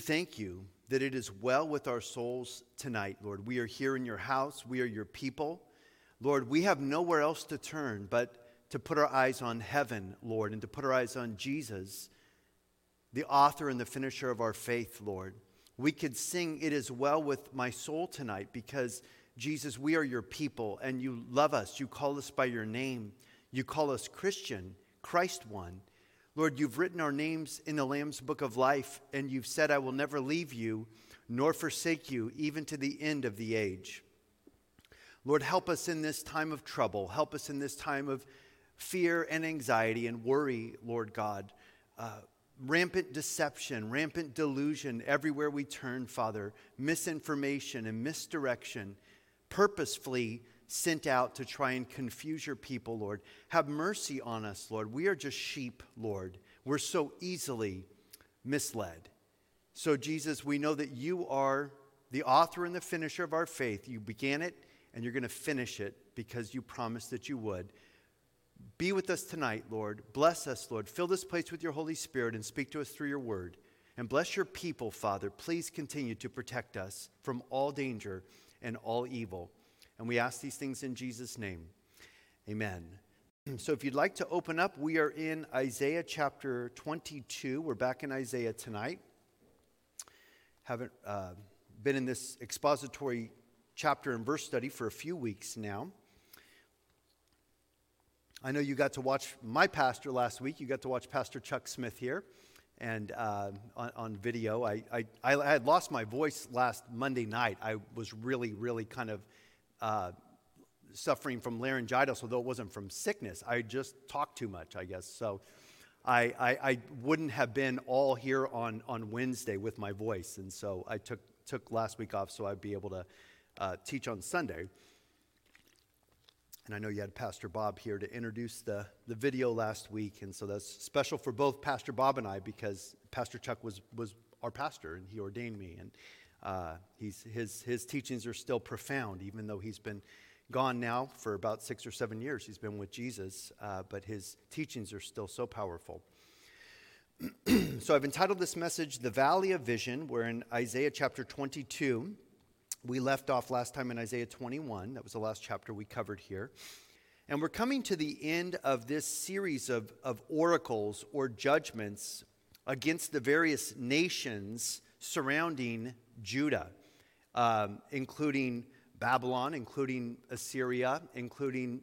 Thank you that it is well with our souls tonight, Lord. We are here in your house, we are your people. Lord, we have nowhere else to turn but to put our eyes on heaven, Lord, and to put our eyes on Jesus, the author and the finisher of our faith, Lord. We could sing, It is well with my soul tonight because, Jesus, we are your people and you love us. You call us by your name. You call us Christian, Christ one. Lord, you've written our names in the Lamb's book of life, and you've said, I will never leave you nor forsake you, even to the end of the age. Lord, help us in this time of trouble. Help us in this time of fear and anxiety and worry, Lord God. Uh, rampant deception, rampant delusion everywhere we turn, Father. Misinformation and misdirection, purposefully sent out to try and confuse your people, Lord. Have mercy on us, Lord. We are just sheep, Lord. We're so easily misled. So, Jesus, we know that you are the author and the finisher of our faith. You began it and you're going to finish it because you promised that you would. Be with us tonight, Lord. Bless us, Lord. Fill this place with your Holy Spirit and speak to us through your word. And bless your people, Father. Please continue to protect us from all danger and all evil. And we ask these things in Jesus' name. Amen. So if you'd like to open up, we are in Isaiah chapter 22. We're back in Isaiah tonight. Haven't uh, been in this expository chapter and verse study for a few weeks now. I know you got to watch my pastor last week. You got to watch Pastor Chuck Smith here and uh, on, on, video. I, I, I, had lost my voice last Monday night. I was really, really kind of uh, suffering from laryngitis, although it wasn't from sickness. I just talked too much, I guess. So I, I, I, wouldn't have been all here on, on Wednesday with my voice. And so I took, took last week off so I'd be able to uh, teach on Sunday. And I know you had Pastor Bob here to introduce the, the video last week. And so that's special for both Pastor Bob and I because Pastor Chuck was, was our pastor and he ordained me. And uh, he's, his, his teachings are still profound, even though he's been gone now for about six or seven years. He's been with Jesus, uh, but his teachings are still so powerful. so I've entitled this message, The Valley of Vision. We're in Isaiah chapter 22. We left off last time in Isaiah 21. That was the last chapter we covered here. And we're coming to the end of this series of, of oracles or judgments against the various nations surrounding Judah, um, including Babylon, including Assyria, including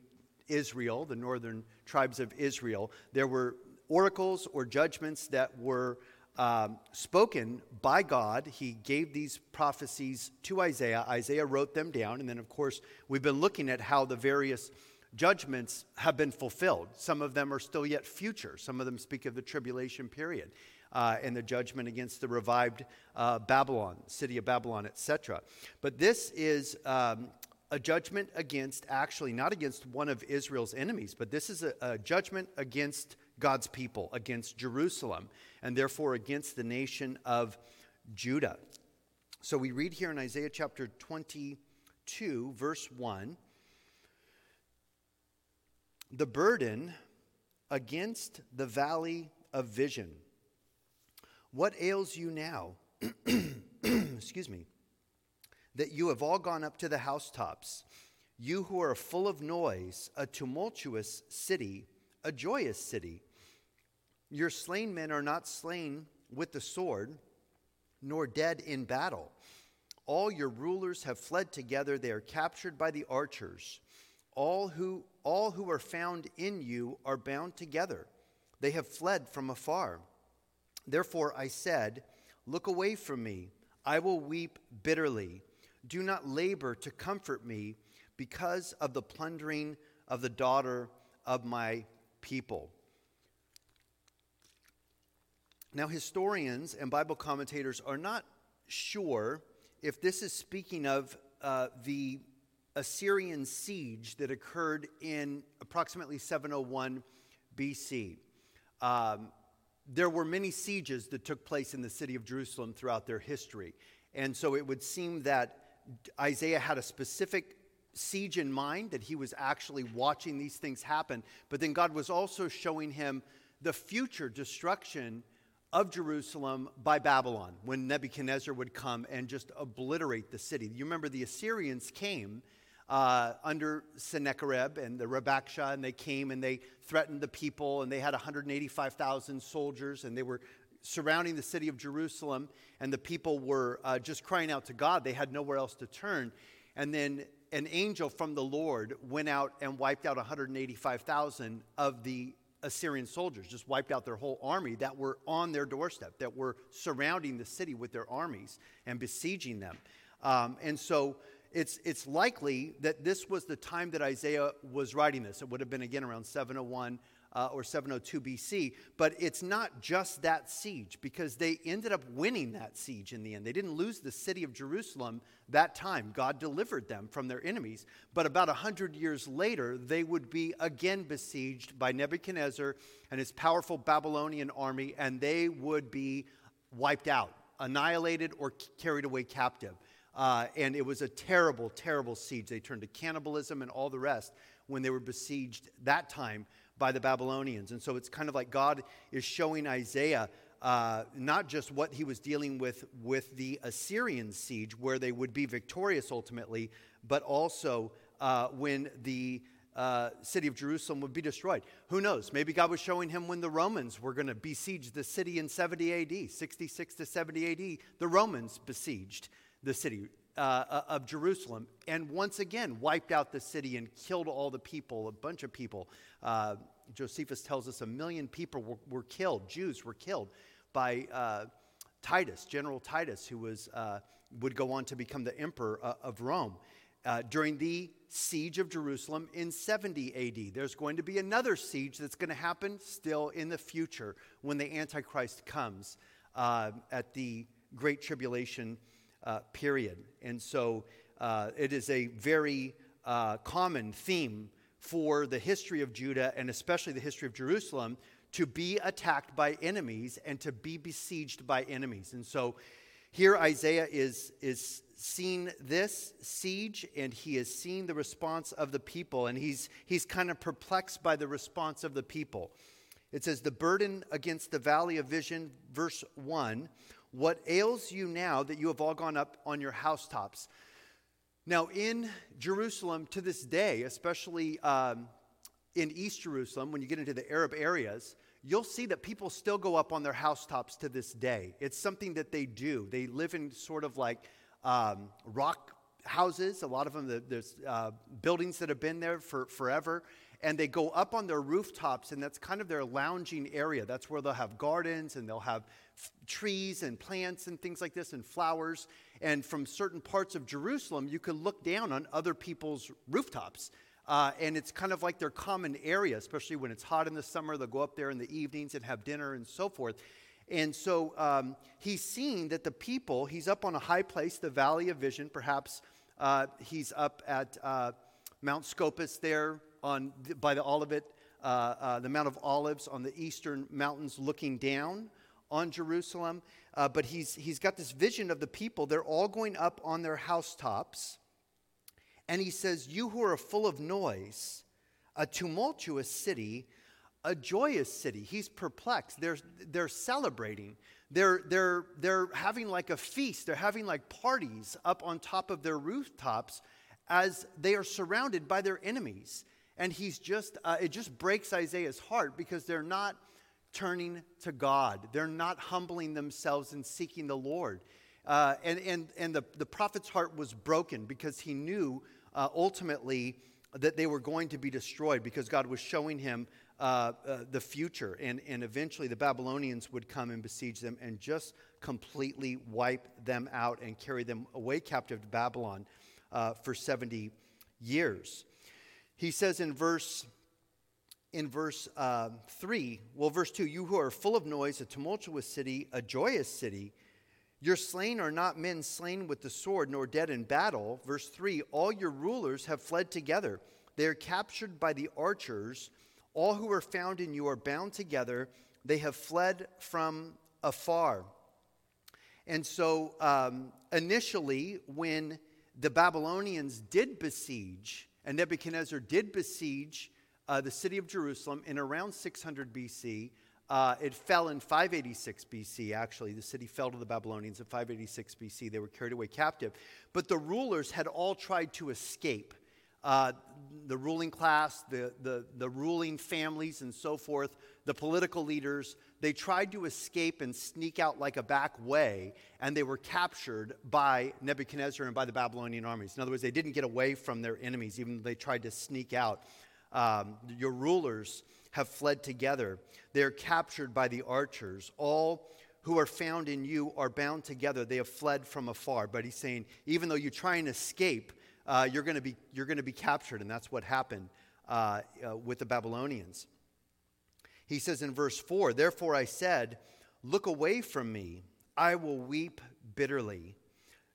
Israel, the northern tribes of Israel. There were oracles or judgments that were um, spoken by God. He gave these prophecies to Isaiah. Isaiah wrote them down. And then, of course, we've been looking at how the various judgments have been fulfilled. Some of them are still yet future, some of them speak of the tribulation period. Uh, and the judgment against the revived uh, Babylon, city of Babylon, etc. But this is um, a judgment against, actually, not against one of Israel's enemies, but this is a, a judgment against God's people, against Jerusalem, and therefore against the nation of Judah. So we read here in Isaiah chapter 22, verse 1 the burden against the valley of vision. What ails you now? Excuse me. That you have all gone up to the housetops, you who are full of noise, a tumultuous city, a joyous city. Your slain men are not slain with the sword, nor dead in battle. All your rulers have fled together, they are captured by the archers. All who, all who are found in you are bound together. They have fled from afar. Therefore I said, Look away from me. I will weep bitterly. Do not labor to comfort me because of the plundering of the daughter of my people. Now, historians and Bible commentators are not sure if this is speaking of uh, the Assyrian siege that occurred in approximately 701 BC. Um, there were many sieges that took place in the city of Jerusalem throughout their history. And so it would seem that Isaiah had a specific siege in mind, that he was actually watching these things happen. But then God was also showing him the future destruction of Jerusalem by Babylon when Nebuchadnezzar would come and just obliterate the city. You remember the Assyrians came uh, under Sennacherib and the Rabbashah, and they came and they threatened the people, and they had 185,000 soldiers, and they were surrounding the city of Jerusalem, and the people were uh, just crying out to God. They had nowhere else to turn. And then an angel from the Lord went out and wiped out 185,000 of the Assyrian soldiers, just wiped out their whole army that were on their doorstep, that were surrounding the city with their armies and besieging them. Um, and so it's, it's likely that this was the time that Isaiah was writing this. It would have been again around 701 uh, or 702 BC. But it's not just that siege because they ended up winning that siege in the end. They didn't lose the city of Jerusalem that time. God delivered them from their enemies. But about 100 years later, they would be again besieged by Nebuchadnezzar and his powerful Babylonian army, and they would be wiped out, annihilated, or carried away captive. Uh, and it was a terrible, terrible siege. They turned to cannibalism and all the rest when they were besieged that time by the Babylonians. And so it's kind of like God is showing Isaiah uh, not just what he was dealing with with the Assyrian siege, where they would be victorious ultimately, but also uh, when the uh, city of Jerusalem would be destroyed. Who knows? Maybe God was showing him when the Romans were going to besiege the city in 70 AD, 66 to 70 AD. The Romans besieged the city uh, uh, of Jerusalem and once again wiped out the city and killed all the people, a bunch of people. Uh, Josephus tells us a million people were, were killed, Jews were killed by uh, Titus, General Titus, who was, uh, would go on to become the emperor uh, of Rome. during the siege of Jerusalem in 70 AD. There's going to be another siege that's going to happen still in the future when the Antichrist comes at the Great Tribulation uh, period. And so uh, it is a very uh, common theme for the history of Judah and especially the history of Jerusalem to be attacked by enemies and to be besieged by enemies. And so here Isaiah is, is seeing this siege and he has seen the response of the people and he's, he's kind of perplexed by the response of the people. It says, The burden against the valley of vision, verse 1 what ails you now that you have all gone up on your housetops? Now, in Jerusalem to this day, especially um, in East Jerusalem, when you get into the Arab areas, you'll see that people still go up on their housetops to this day. It's something that they do. They live in sort of like um, rock houses. A lot of them, there's uh, buildings that have been there for forever and they go up on their rooftops, and that's kind of their lounging area. That's where they'll have gardens and they'll have trees and plants and things like this and flowers. And from certain parts of Jerusalem, you can look down on other people's rooftops. Uh, and it's kind of like their common area, especially when it's hot in the summer. They'll go up there in the evenings and have dinner and so forth. And so um, he's seeing that the people, he's up on a high place, the Valley of Vision. Perhaps uh, he's up at uh, Mount Scopus there on by the Olivet, uh, uh, the Mount of Olives on the eastern mountains, looking down on Jerusalem. Uh, but he's, he's got this vision of the people. They're all going up on their housetops. And he says, You who are full of noise, a tumultuous city, a joyous city. He's perplexed. They're, they're celebrating. They're, they're, they're having like a feast. They're having like parties up on top of their rooftops as they are surrounded by their enemies. And he's just, uh, it just breaks Isaiah's heart because they're not turning to God. They're not humbling themselves and seeking the Lord. Uh, and and, and the, the prophet's heart was broken because he knew uh, ultimately that they were going to be destroyed because God was showing him uh, uh, the future. And, and eventually the Babylonians would come and besiege them and just completely wipe them out and carry them away captive to Babylon uh, for 70 years. He says in verse in verse uh, 3, well, verse 2, you who are full of noise, a tumultuous city, a joyous city, your slain are not men slain with the sword, nor dead in battle. Verse 3, all your rulers have fled together. They are captured by the archers. All who are found in you are bound together. They have fled from afar. And so, um, initially, when the Babylonians did besiege, and Nebuchadnezzar did besiege uh, the city of Jerusalem in around 600 BC. Uh, it fell in 586 BC, actually. The city fell to the Babylonians in 586 BC. They were carried away captive. But the rulers had all tried to escape. Uh, the ruling class, the, the, the ruling families, and so forth, the political leaders, they tried to escape and sneak out like a back way, and they were captured by Nebuchadnezzar and by the Babylonian armies. In other words, they didn't get away from their enemies, even though they tried to sneak out. Um, your rulers have fled together. They are captured by the archers. All who are found in you are bound together. They have fled from afar. But he's saying, even though you try and escape, uh, you're going to be you're going to be captured, and that's what happened uh, uh, with the Babylonians. He says in verse four, "Therefore I said, Look away from me; I will weep bitterly.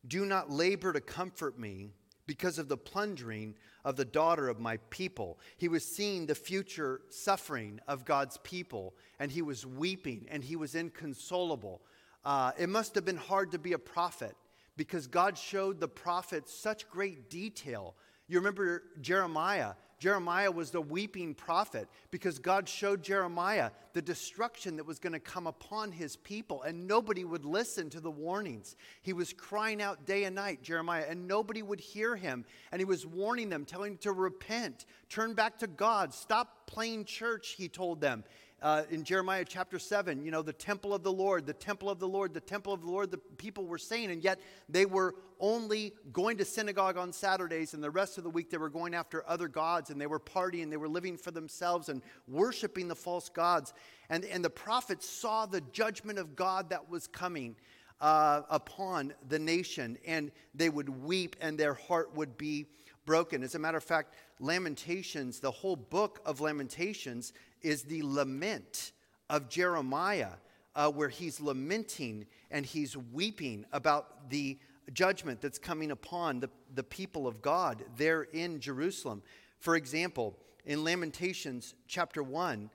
Do not labor to comfort me." Because of the plundering of the daughter of my people. He was seeing the future suffering of God's people, and he was weeping and he was inconsolable. Uh, it must have been hard to be a prophet because God showed the prophet such great detail. You remember Jeremiah. Jeremiah was the weeping prophet because God showed Jeremiah the destruction that was going to come upon his people, and nobody would listen to the warnings. He was crying out day and night, Jeremiah, and nobody would hear him. And he was warning them, telling them to repent, turn back to God, stop playing church, he told them uh, in Jeremiah chapter 7, you know, the temple of the Lord, the temple of the Lord, the temple of the Lord, the people were saying, and yet they were only going to synagogue on Saturdays, and the rest of the week they were going after other gods, and they were partying, they were living for themselves and worshiping the false gods. And, and the prophets saw the judgment of God that was coming. Uh, upon the nation, and they would weep, and their heart would be broken. As a matter of fact, Lamentations, the whole book of Lamentations, is the lament of Jeremiah, uh, where he's lamenting and he's weeping about the judgment that's coming upon the, the people of God there in Jerusalem. For example, in Lamentations chapter 1,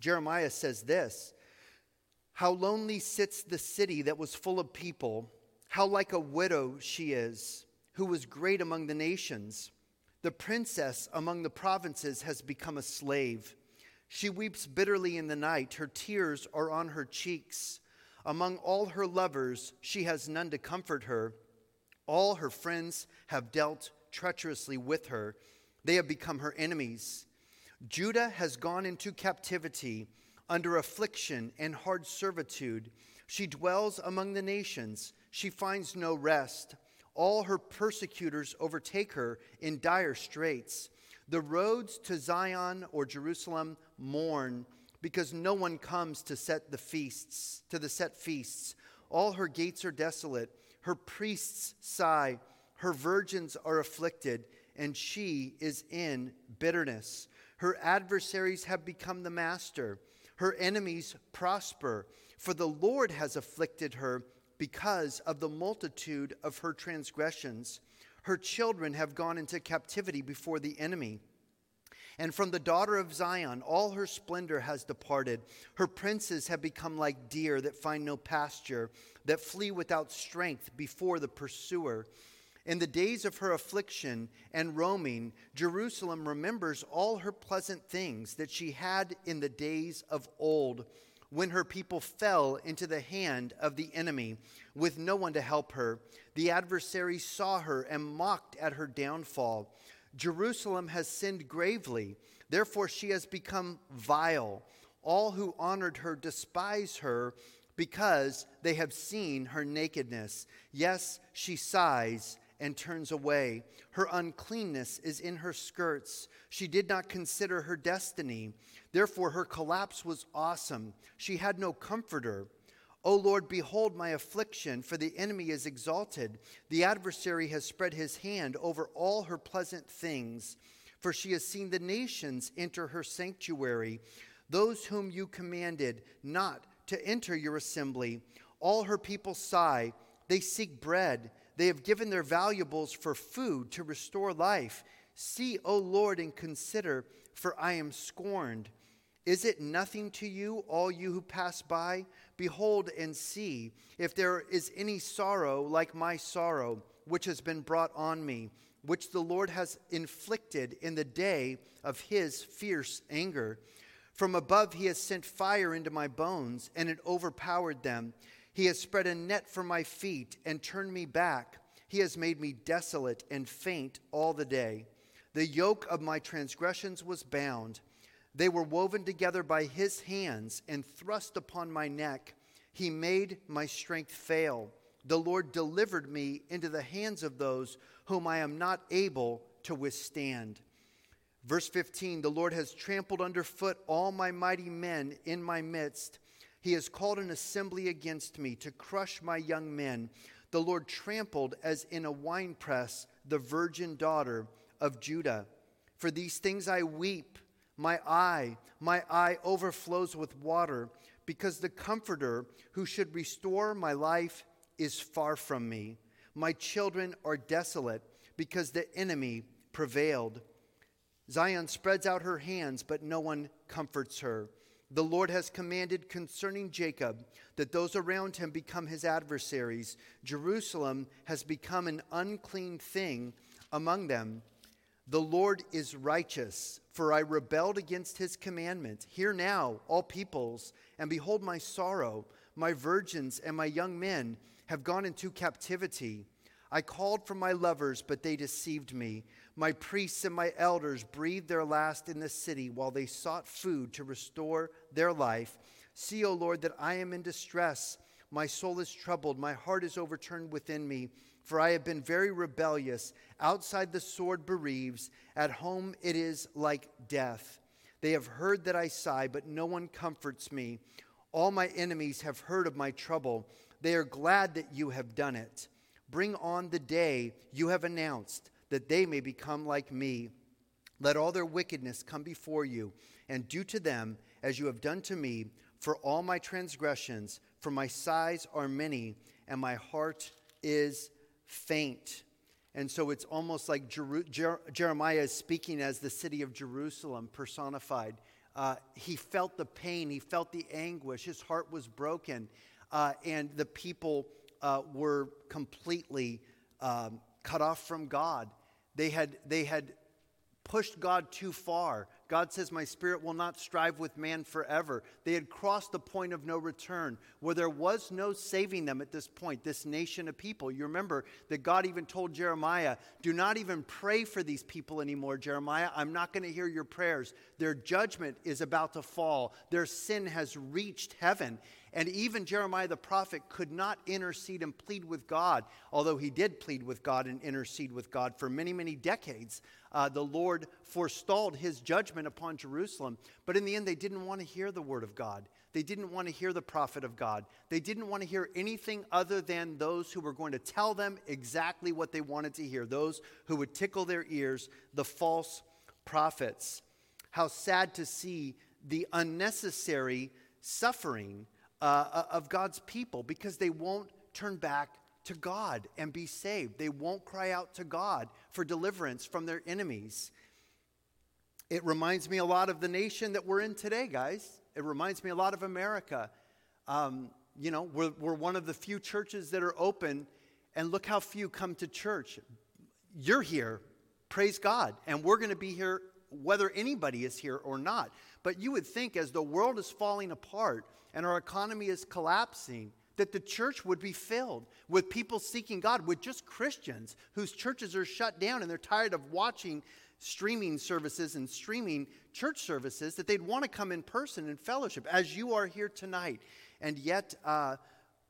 Jeremiah says this How lonely sits the city that was full of people, how like a widow she is, who was great among the nations. The princess among the provinces has become a slave. She weeps bitterly in the night. Her tears are on her cheeks. Among all her lovers, she has none to comfort her. All her friends have dealt treacherously with her. They have become her enemies. Judah has gone into captivity under affliction and hard servitude. She dwells among the nations. She finds no rest. All her persecutors overtake her in dire straits. The roads to Zion or Jerusalem mourn because no one comes to set the feasts, to the set feasts. All her gates are desolate. Her priests sigh. Her virgins are afflicted, and she is in bitterness. Her adversaries have become the master. Her enemies prosper, for the Lord has afflicted her because of the multitude of her transgressions. Her children have gone into captivity before the enemy. And from the daughter of Zion, all her splendor has departed. Her princes have become like deer that find no pasture, that flee without strength before the pursuer. In the days of her affliction and roaming, Jerusalem remembers all her pleasant things that she had in the days of old, when her people fell into the hand of the enemy, with no one to help her. The adversary saw her and mocked at her downfall. Jerusalem has sinned gravely, therefore she has become vile. All who honored her despise her because they have seen her nakedness. Yes, she sighs and turns away. Her uncleanness is in her skirts. She did not consider her destiny. Therefore, her collapse was awesome. She had no comforter. O Lord, behold my affliction, for the enemy is exalted. The adversary has spread his hand over all her pleasant things, for she has seen the nations enter her sanctuary, those whom you commanded not to enter your assembly. All her people sigh, they seek bread. They have given their valuables for food to restore life. See, O Lord, and consider, for I am scorned. Is it nothing to you, all you who pass by? Behold and see if there is any sorrow like my sorrow, which has been brought on me, which the Lord has inflicted in the day of his fierce anger. From above, he has sent fire into my bones, and it overpowered them. He has spread a net for my feet and turned me back. He has made me desolate and faint all the day. The yoke of my transgressions was bound. They were woven together by his hands and thrust upon my neck. He made my strength fail. The Lord delivered me into the hands of those whom I am not able to withstand. Verse 15 The Lord has trampled underfoot all my mighty men in my midst. He has called an assembly against me to crush my young men. The Lord trampled as in a winepress the virgin daughter of Judah. For these things I weep. My eye, my eye overflows with water, because the Comforter who should restore my life is far from me. My children are desolate, because the enemy prevailed. Zion spreads out her hands, but no one comforts her. The Lord has commanded concerning Jacob that those around him become his adversaries. Jerusalem has become an unclean thing among them. The Lord is righteous, for I rebelled against his commandment. Hear now, all peoples, and behold my sorrow. My virgins and my young men have gone into captivity. I called for my lovers, but they deceived me. My priests and my elders breathed their last in the city while they sought food to restore their life. See, O Lord, that I am in distress. My soul is troubled. My heart is overturned within me. For I have been very rebellious. Outside the sword bereaves. At home it is like death. They have heard that I sigh, but no one comforts me. All my enemies have heard of my trouble. They are glad that you have done it. Bring on the day you have announced that they may become like me. Let all their wickedness come before you, and do to them as you have done to me, for all my transgressions, for my sighs are many, and my heart is faint. And so it's almost like Jer- Jer- Jeremiah is speaking as the city of Jerusalem personified. Uh, he felt the pain, he felt the anguish, his heart was broken, uh, and the people uh, were completely um, cut off from God. They had, they had pushed God too far. God says, My spirit will not strive with man forever. They had crossed the point of no return where there was no saving them at this point, this nation of people. You remember that God even told Jeremiah, Do not even pray for these people anymore, Jeremiah. I'm not going to hear your prayers. Their judgment is about to fall, their sin has reached heaven. And even Jeremiah the prophet could not intercede and plead with God, although he did plead with God and intercede with God for many, many decades. Uh, the Lord forestalled his judgment upon Jerusalem. But in the end, they didn't want to hear the word of God. They didn't want to hear the prophet of God. They didn't want to hear anything other than those who were going to tell them exactly what they wanted to hear, those who would tickle their ears, the false prophets. How sad to see the unnecessary suffering uh, uh, of God's people because they won't turn back to God and be saved. They won't cry out to God for deliverance from their enemies. It reminds me a lot of the nation that we're in today, guys. It reminds me a lot of America. Um, you know, we're, we're one of the few churches that are open, and look how few come to church. You're here, praise God, and we're going to be here whether anybody is here or not. But you would think as the world is falling apart, and our economy is collapsing, that the church would be filled with people seeking God, with just Christians whose churches are shut down and they're tired of watching streaming services and streaming church services, that they'd want to come in person and fellowship, as you are here tonight. And yet, uh,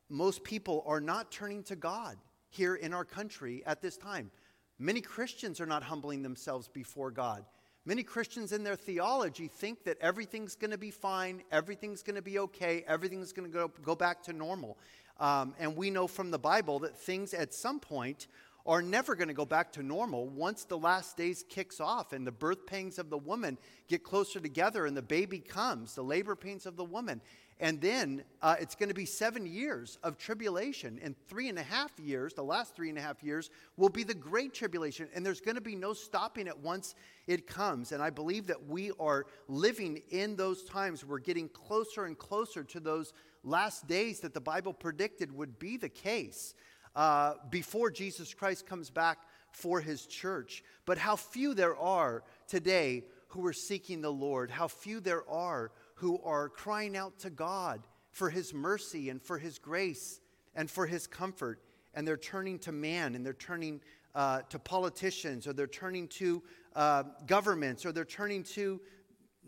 most people are not turning to God here in our country at this time. Many Christians are not humbling themselves before God. Many Christians in their theology think that everything's going to be fine, everything's going to be okay, everything's going to go, back to normal. Um, and we know from the Bible that things at some point are never going to go back to normal once the last days kicks off and the birth pangs of the woman get closer together and the baby comes, the labor pains of the woman. And then uh, it's going to be seven years of tribulation. And three and a half years, the last three and a half years, will be the great tribulation. And there's going to be no stopping it once it comes. And I believe that we are living in those times. We're getting closer and closer to those last days that the Bible predicted would be the case uh, before Jesus Christ comes back for his church. But how few there are today who are seeking the Lord, how few there are who are crying out to God for his mercy and for his grace and for his comfort. And they're turning to man and they're turning uh, to politicians or they're turning to uh, governments or they're turning to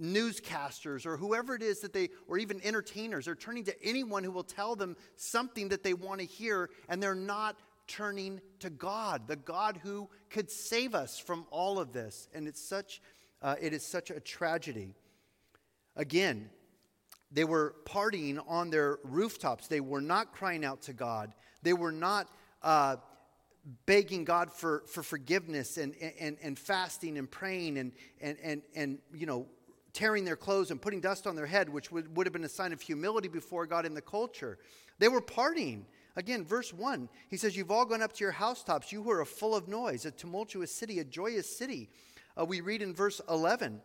newscasters or whoever it is that they, or even entertainers. They're turning to anyone who will tell them something that they want to hear and they're not turning to God, the God who could save us from all of this. And it's such, uh, it is such a tragedy. Again, they were partying on their rooftops. They were not crying out to God. They were not uh, begging God for, for forgiveness and, and, and fasting and praying and, and, and, and, you know, tearing their clothes and putting dust on their head, which would, would have been a sign of humility before God in the culture. They were partying. Again, verse 1, he says, You've all gone up to your housetops, you who are full of noise, a tumultuous city, a joyous city. Uh, we read in verse 11,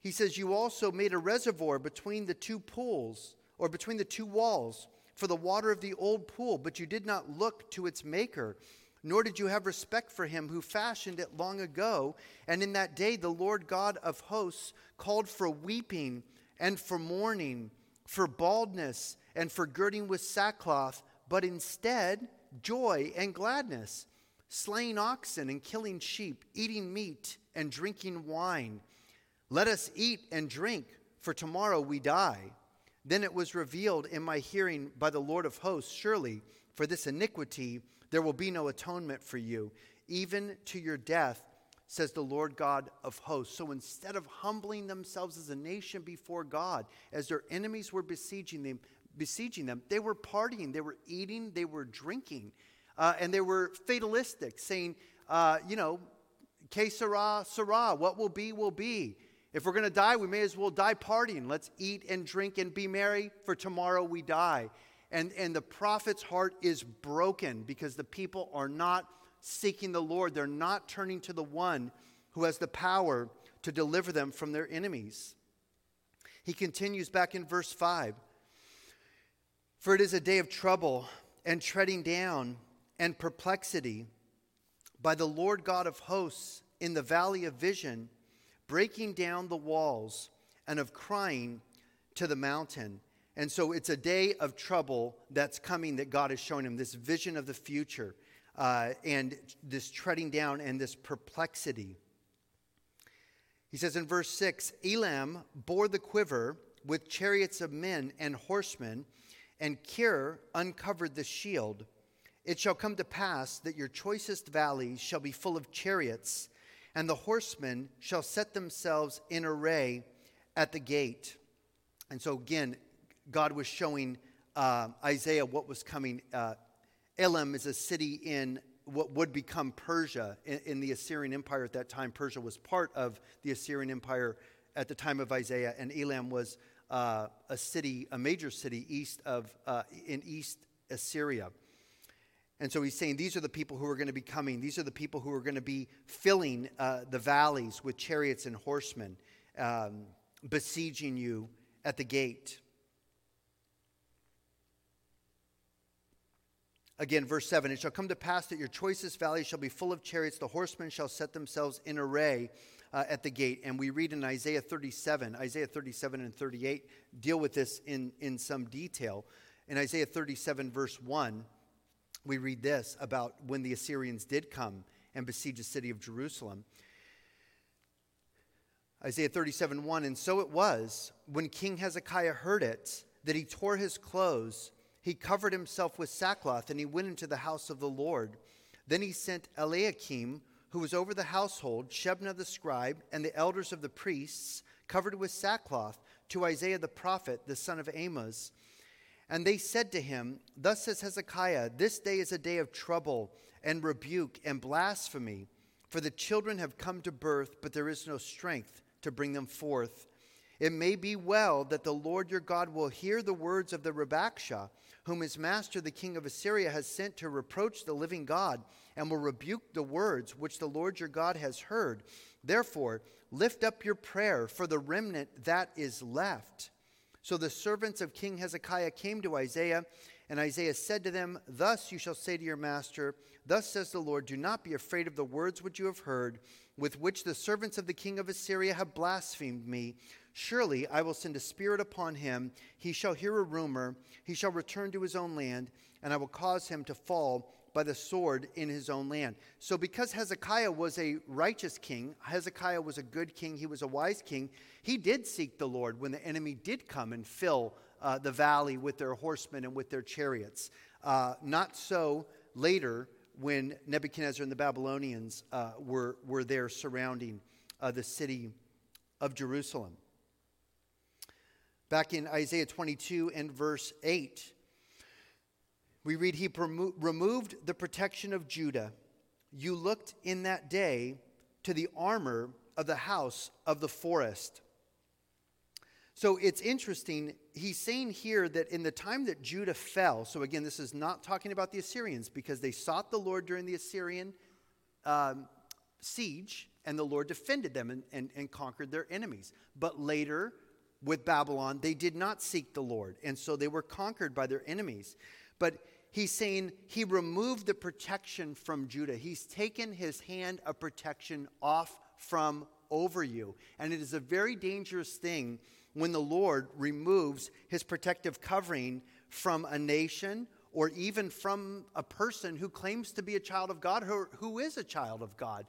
he says, You also made a reservoir between the two pools, or between the two walls, for the water of the old pool, but you did not look to its maker, nor did you have respect for him who fashioned it long ago. And in that day, the Lord God of hosts called for weeping and for mourning, for baldness and for girding with sackcloth but instead joy and gladness, slaying oxen and killing sheep, eating meat and drinking wine. Let us eat and drink, for tomorrow we die. Then it was revealed in my hearing by the Lord of hosts Surely, for this iniquity there will be no atonement for you, even to your death, says the Lord God of hosts. So instead of humbling themselves as a nation before God, as their enemies were besieging them, besieging them, they were partying, they were eating, they were drinking, uh, and they were fatalistic, saying, uh, you know, que sera, sera, what will be, will be. If we're going to die, we may as well die partying. Let's eat and drink and be merry, for tomorrow we die. And, and the prophet's heart is broken because the people are not seeking the Lord. They're not turning to the one who has the power to deliver them from their enemies. He continues back in verse 5 for it is a day of trouble and treading down and perplexity by the Lord God of hosts in the valley of vision, breaking down the walls and of crying to the mountain. And so it's a day of trouble that's coming that God is showing him this vision of the future uh, and this treading down and this perplexity. He says in verse 6 Elam bore the quiver with chariots of men and horsemen and Kir uncovered the shield. It shall come to pass that your choicest valleys shall be full of chariots, and the horsemen shall set themselves in array at the gate. And so, again, God was showing uh, Isaiah what was coming. Uh, Elam is a city in what would become Persia in, in, the Assyrian Empire at that time. Persia was part of the Assyrian Empire at the time of Isaiah, and Elam was uh, a city, a major city east of, uh, in East Assyria. And so he's saying these are the people who are going to be coming. These are the people who are going to be filling uh, the valleys with chariots and horsemen, um, besieging you at the gate. Again, verse 7 It shall come to pass that your choicest valley shall be full of chariots, the horsemen shall set themselves in array uh, at the gate. And we read in Isaiah 37, Isaiah 37 and 38 deal with this in, in some detail. In Isaiah 37, verse 1, we read this about when the Assyrians did come and besiege the city of Jerusalem. Isaiah 37, 1, and so it was when King Hezekiah heard it that he tore his clothes, he covered himself with sackcloth, and he went into the house of the Lord. Then he sent Eliakim, who was over the household, Shebna the scribe, and the elders of the priests, covered with sackcloth, to Isaiah the prophet, the son of Amos. And they said to him, Thus says Hezekiah, This day is a day of trouble and rebuke and blasphemy, for the children have come to birth, but there is no strength to bring them forth. It may be well that the Lord your God will hear the words of the Rabbakshah, whom his master the king of Assyria has sent to reproach the living God and will rebuke the words which the Lord your God has heard. Therefore, lift up your prayer for the remnant that is left. So the servants of King Hezekiah came to Isaiah, and Isaiah said to them, Thus you shall say to your master, Thus says the Lord, Do not be afraid of the words which you have heard, with which the servants of the king of Assyria have blasphemed me. Surely I will send a spirit upon him. He shall hear a rumor. He shall return to his own land, and I will cause him to fall by the sword in his own land. So, because Hezekiah was a righteous king, Hezekiah was a good king, he was a wise king, he did seek the Lord when the enemy did come and fill uh, the valley with their horsemen and with their chariots. Uh, not so later when Nebuchadnezzar and the Babylonians uh, were, were there surrounding uh, the city of Jerusalem. Back in Isaiah 22 and verse 8, we read, He removed the protection of Judah. You looked in that day to the armor of the house of the forest. So it's interesting. He's saying here that in the time that Judah fell, so again, this is not talking about the Assyrians because they sought the Lord during the Assyrian um, siege, and the Lord defended them and, and, and conquered their enemies. But later, with Babylon, they did not seek the Lord, and so they were conquered by their enemies. But he's saying he removed the protection from Judah. He's taken his hand of protection off from over you. And it is a very dangerous thing when the Lord removes his protective covering from a nation or even from a person who claims to be a child of God who is a child of God.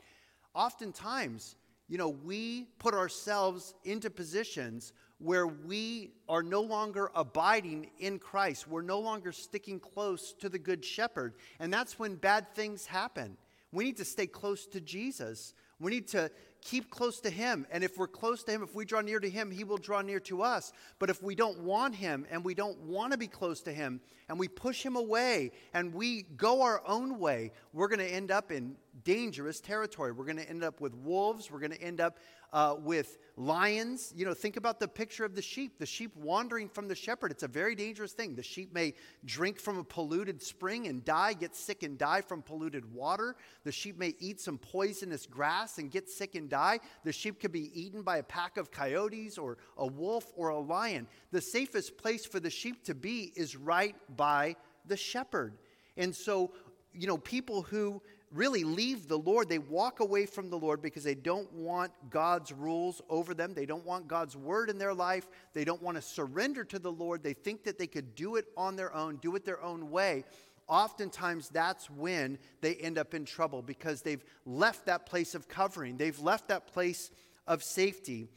Oftentimes, you know, we put ourselves into positions where we are no longer abiding in Christ. We're no longer sticking close to the Good Shepherd. And that's when bad things happen. We need to stay close to Jesus. We need to keep close to Him. And if we're close to Him, if we draw near to Him, He will draw near to us. But if we don't want Him and we don't want to be close to Him and we push Him away and we go our own way, we're going to end up in dangerous territory. We're going to end up with wolves. We're going to end up uh, with lions. You know, think about the picture of the sheep, the sheep wandering from the shepherd. It's a very dangerous thing. The sheep may drink from a polluted spring and die, get sick and die from polluted water. The sheep may eat some poisonous grass and get sick and die. The sheep could be eaten by a pack of coyotes or a wolf or a lion. The safest place for the sheep to be is right by the shepherd. And so, you know, people who really leave the Lord. They walk away from the Lord because they don't want God's rules over them. They don't want God's word in their life. They don't want to surrender to the Lord. They think that they could do it on their own, do it their own way. Oftentimes, that's when they end up in trouble because they've left that place of covering, they've left that place of safety.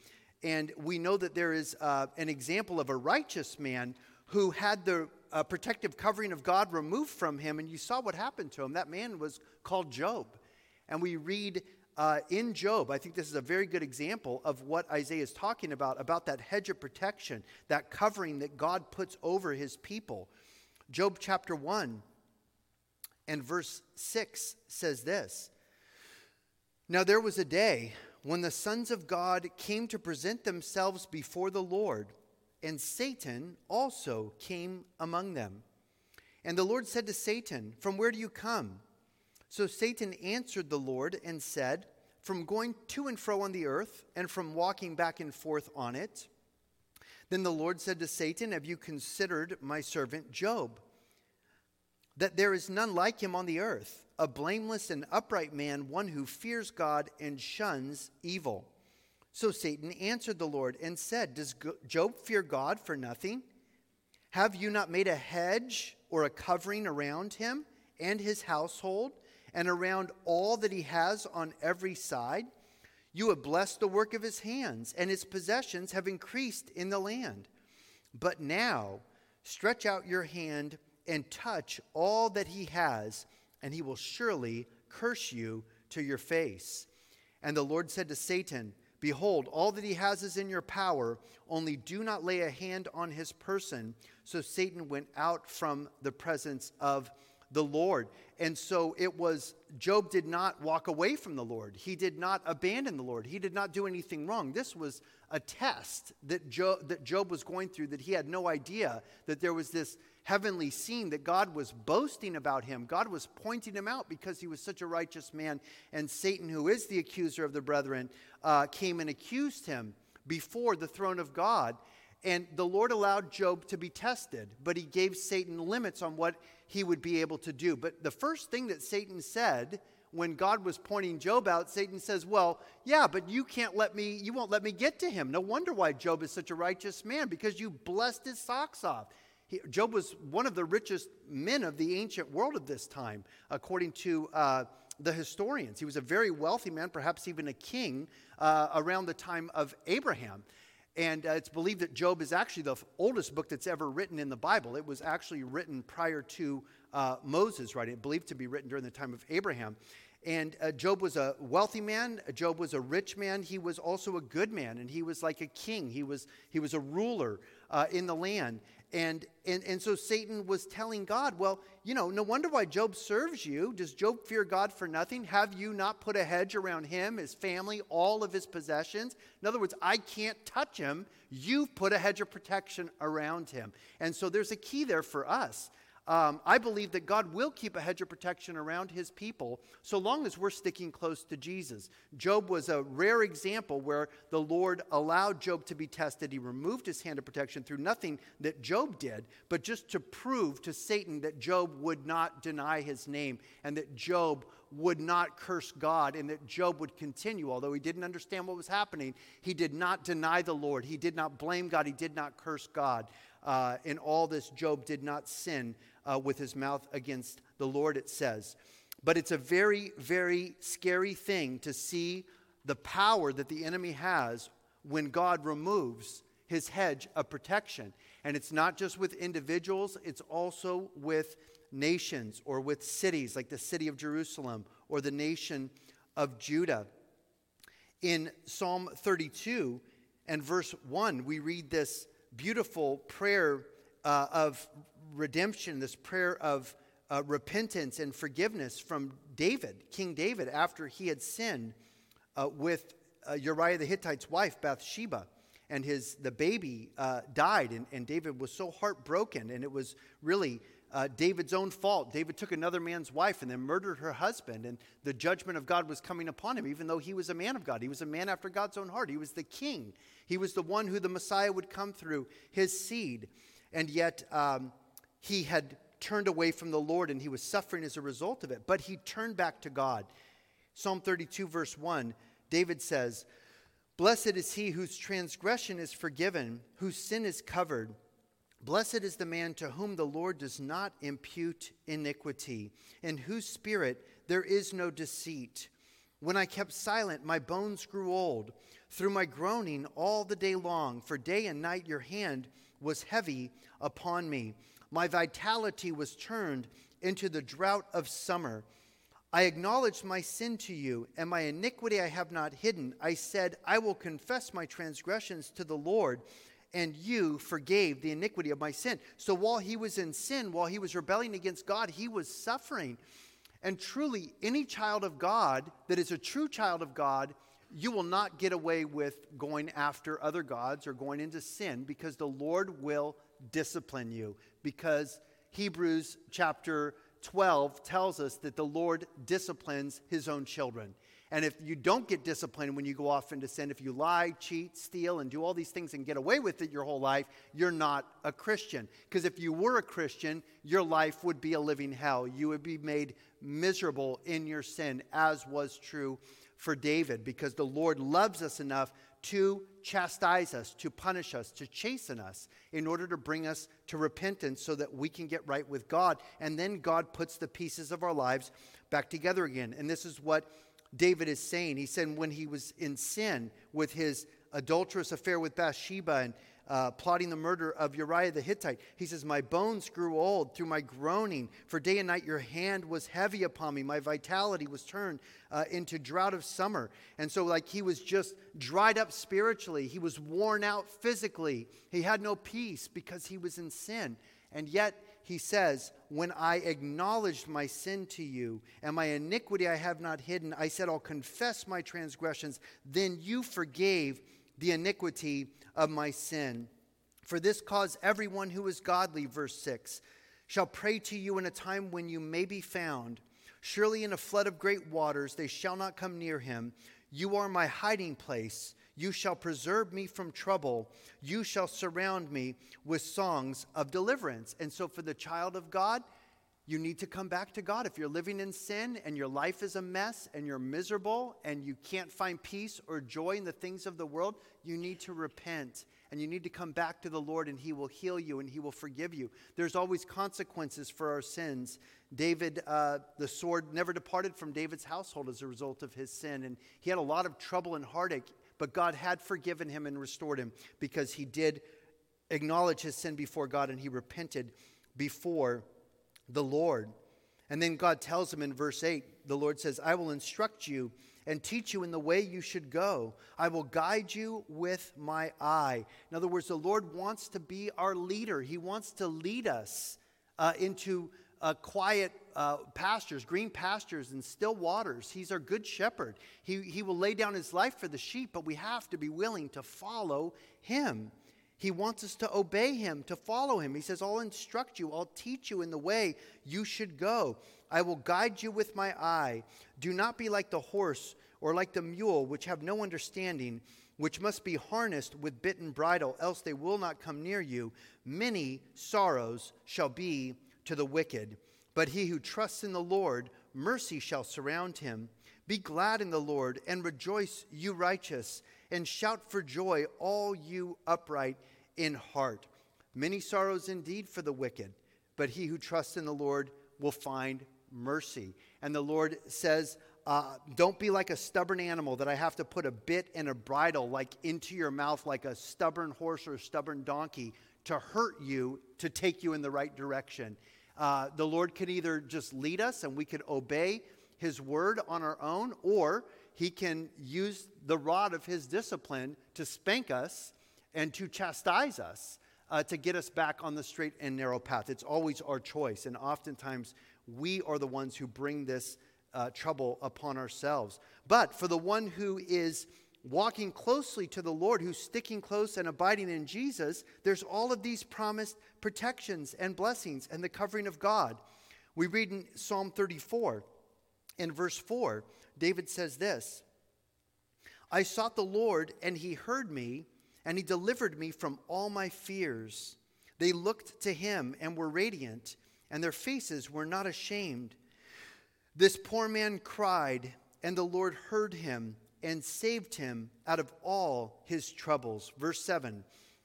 And we know that there is uh, an example of a righteous man who had the uh, protective covering of God removed from him, and you saw what happened to him. That man was called Job. And we read uh, in Job, I think this is a very good example of what Isaiah is talking about, about that hedge of protection, that covering that God puts over his people. Job chapter 1 and verse 6 says this Now there was a day when the sons of God came to present themselves before the Lord and Satan also came among them. And the Lord said to Satan, From where do you come? So Satan answered the Lord and said, From going to and fro on the earth, and from walking back and forth on it. Then the Lord said to Satan, Have you considered my servant Job? That there is none like him on the earth, a blameless and upright man, one who fears God and shuns evil. So Satan answered the Lord and said, Does Job fear God for nothing? Have you not made a hedge or a covering around him and his household and around all that he has on every side? You have blessed the work of his hands, and his possessions have increased in the land. But now stretch out your hand and touch all that he has, and he will surely curse you to your face. And the Lord said to Satan, Behold, all that he has is in your power, only do not lay a hand on his person. So Satan went out from the presence of the Lord. And so it was, Job did not walk away from the Lord. He did not abandon the Lord. He did not do anything wrong. This was a test that Job, that Job was going through that he had no idea that there was this heavenly scene that God was boasting about him. God was pointing him out because he was such a righteous man. And Satan, who is the accuser of the brethren, uh, came and accused him before the throne of God. And the Lord allowed Job to be tested, but he gave Satan limits on what he would be able to do. But the first thing that Satan said when God was pointing Job out, Satan says, Well, yeah, but you can't let me, you won't let me get to him. No wonder why Job is such a righteous man, because you blessed his socks off. He, Job was one of the richest men of the ancient world of this time, according to uh, the historians. He was a very wealthy man, perhaps even a king, uh, around the time of Abraham. And uh, it's believed that Job is actually the oldest book that's ever written in the Bible. It was actually written prior to uh, Moses writing it, believed to be written during the time of Abraham. And uh, Job was a wealthy man. Job was a rich man. He was also a good man, and he was like a king. He was, he was a ruler uh, in the land. And, and, and so Satan was telling God, well, you know, no wonder why Job serves you. Does Job fear God for nothing? Have you not put a hedge around him, his family, all of his possessions? In other words, I can't touch him. You've put a hedge of protection around him. And so there's a key there for us. Um, I believe that God will keep a hedge of protection around his people so long as we're sticking close to Jesus. Job was a rare example where the Lord allowed Job to be tested. He removed his hand of protection through nothing that Job did, but just to prove to Satan that Job would not deny his name and that Job would not curse God and that Job would continue. Although he didn't understand what was happening, he did not deny the Lord. He did not blame God. He did not curse God. Uh, in all this, Job did not sin uh, with his mouth against the Lord, it says. But it's a very, very scary thing to see the power that the enemy has when God removes his hedge of protection. And it's not just with individuals, it's also with nations or with cities like the city of Jerusalem or the nation of Judah. In Psalm 32 and verse 1, we read this beautiful prayer uh, of redemption, this prayer of uh, repentance and forgiveness from David, King David, after he had sinned uh, with uh, Uriah the Hittite's wife, Bathsheba. And his, the baby uh, died, and, and David was so heartbroken, and it was really uh, David's own fault. David took another man's wife and then murdered her husband, and the judgment of God was coming upon him, even though he was a man of God. He was a man after God's own heart. He was the king, he was the one who the Messiah would come through, his seed. And yet, um, he had turned away from the Lord and he was suffering as a result of it. But he turned back to God. Psalm 32, verse 1, David says, Blessed is he whose transgression is forgiven, whose sin is covered. Blessed is the man to whom the Lord does not impute iniquity, in whose spirit there is no deceit. When I kept silent, my bones grew old through my groaning all the day long, for day and night your hand was heavy upon me. My vitality was turned into the drought of summer. I acknowledged my sin to you, and my iniquity I have not hidden. I said, I will confess my transgressions to the Lord, and you forgave the iniquity of my sin. So while he was in sin, while he was rebelling against God, he was suffering. And truly, any child of God that is a true child of God, you will not get away with going after other gods or going into sin because the Lord will discipline you because Hebrews chapter 12 tells us that the Lord disciplines his own children. And if you don't get disciplined when you go off into sin, if you lie, cheat, steal, and do all these things and get away with it your whole life, you're not a Christian. Because if you were a Christian, your life would be a living hell. You would be made miserable in your sin, as was true for David, because the Lord loves us enough to chastise us, to punish us, to chasten us in order to bring us to repentance so that we can get right with God. And then God puts the pieces of our lives back together again. And this is what David is saying. He said when he was in sin with his adulterous affair with Bathsheba and uh, plotting the murder of Uriah the Hittite. He says, My bones grew old through my groaning, for day and night your hand was heavy upon me. My vitality was turned uh, into drought of summer. And so, like, he was just dried up spiritually, he was worn out physically. He had no peace because he was in sin. And yet, he says, When I acknowledged my sin to you and my iniquity I have not hidden, I said, I'll confess my transgressions. Then you forgave the iniquity of my sin. For this cause, everyone who is godly, verse 6, shall pray to you in a time when you may be found. Surely in a flood of great waters they shall not come near him. You are my hiding place. You shall preserve me from trouble. You shall surround me with songs of deliverance. And so, for the child of God, you need to come back to God. If you're living in sin and your life is a mess and you're miserable and you can't find peace or joy in the things of the world, you need to repent and you need to come back to the Lord and He will heal you and He will forgive you. There's always consequences for our sins. David, uh, the sword never departed from David's household as a result of his sin, and he had a lot of trouble and heartache, but God had forgiven him and restored him because he did acknowledge his sin before God and he repented before the Lord. And then God tells him in verse 8, the Lord says, I will instruct you and teach you in the way you should go. I will guide you with my eye. In other words, the Lord wants to be our leader, He wants to lead us uh, into uh, quiet uh, pastures, green pastures, and still waters. He's our good shepherd. He, he will lay down His life for the sheep, but we have to be willing to follow Him. He wants us to obey him, to follow him. He says, I'll instruct you, I'll teach you in the way you should go. I will guide you with my eye. Do not be like the horse or like the mule, which have no understanding, which must be harnessed with bit and bridle, else they will not come near you. Many sorrows shall be to the wicked. But he who trusts in the Lord, mercy shall surround him. Be glad in the Lord and rejoice, you righteous and shout for joy, all you upright in heart. Many sorrows indeed for the wicked, but he who trusts in the Lord will find mercy. And the Lord says, uh, Don't be like a stubborn animal that I have to put a bit and a bridle like into your mouth, like a stubborn horse or a stubborn donkey, to hurt you, to take you in the right direction. Uh, the Lord can either just lead us and we could obey his word on our own, or he can use the rod of his discipline to spank us and to chastise us uh, to get us back on the straight and narrow path. It's always our choice. And oftentimes, we are the ones who bring this uh, trouble upon ourselves. But for the one who is walking closely to the Lord, who's sticking close and abiding in Jesus, there's all of these promised protections and blessings and the covering of God. We read in Psalm 34 in verse 4 David says this I sought the Lord, and he heard me, and he delivered me from all my fears. They looked to him and were radiant, and their faces were not ashamed. This poor man cried, and the Lord heard him and saved him out of all his troubles. Verse 7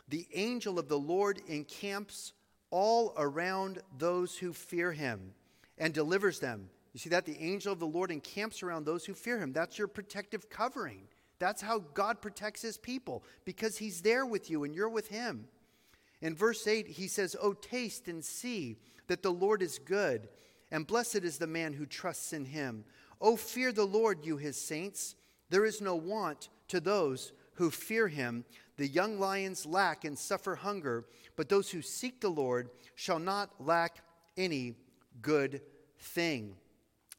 The angel of the Lord encamps all around those who fear him and delivers them. You see that? The angel of the Lord encamps around those who fear him. That's your protective covering. That's how God protects his people, because he's there with you and you're with him. In verse 8, he says, Oh, taste and see that the Lord is good, and blessed is the man who trusts in him. Oh, fear the Lord, you his saints. There is no want to those who fear him. The young lions lack and suffer hunger, but those who seek the Lord shall not lack any good thing.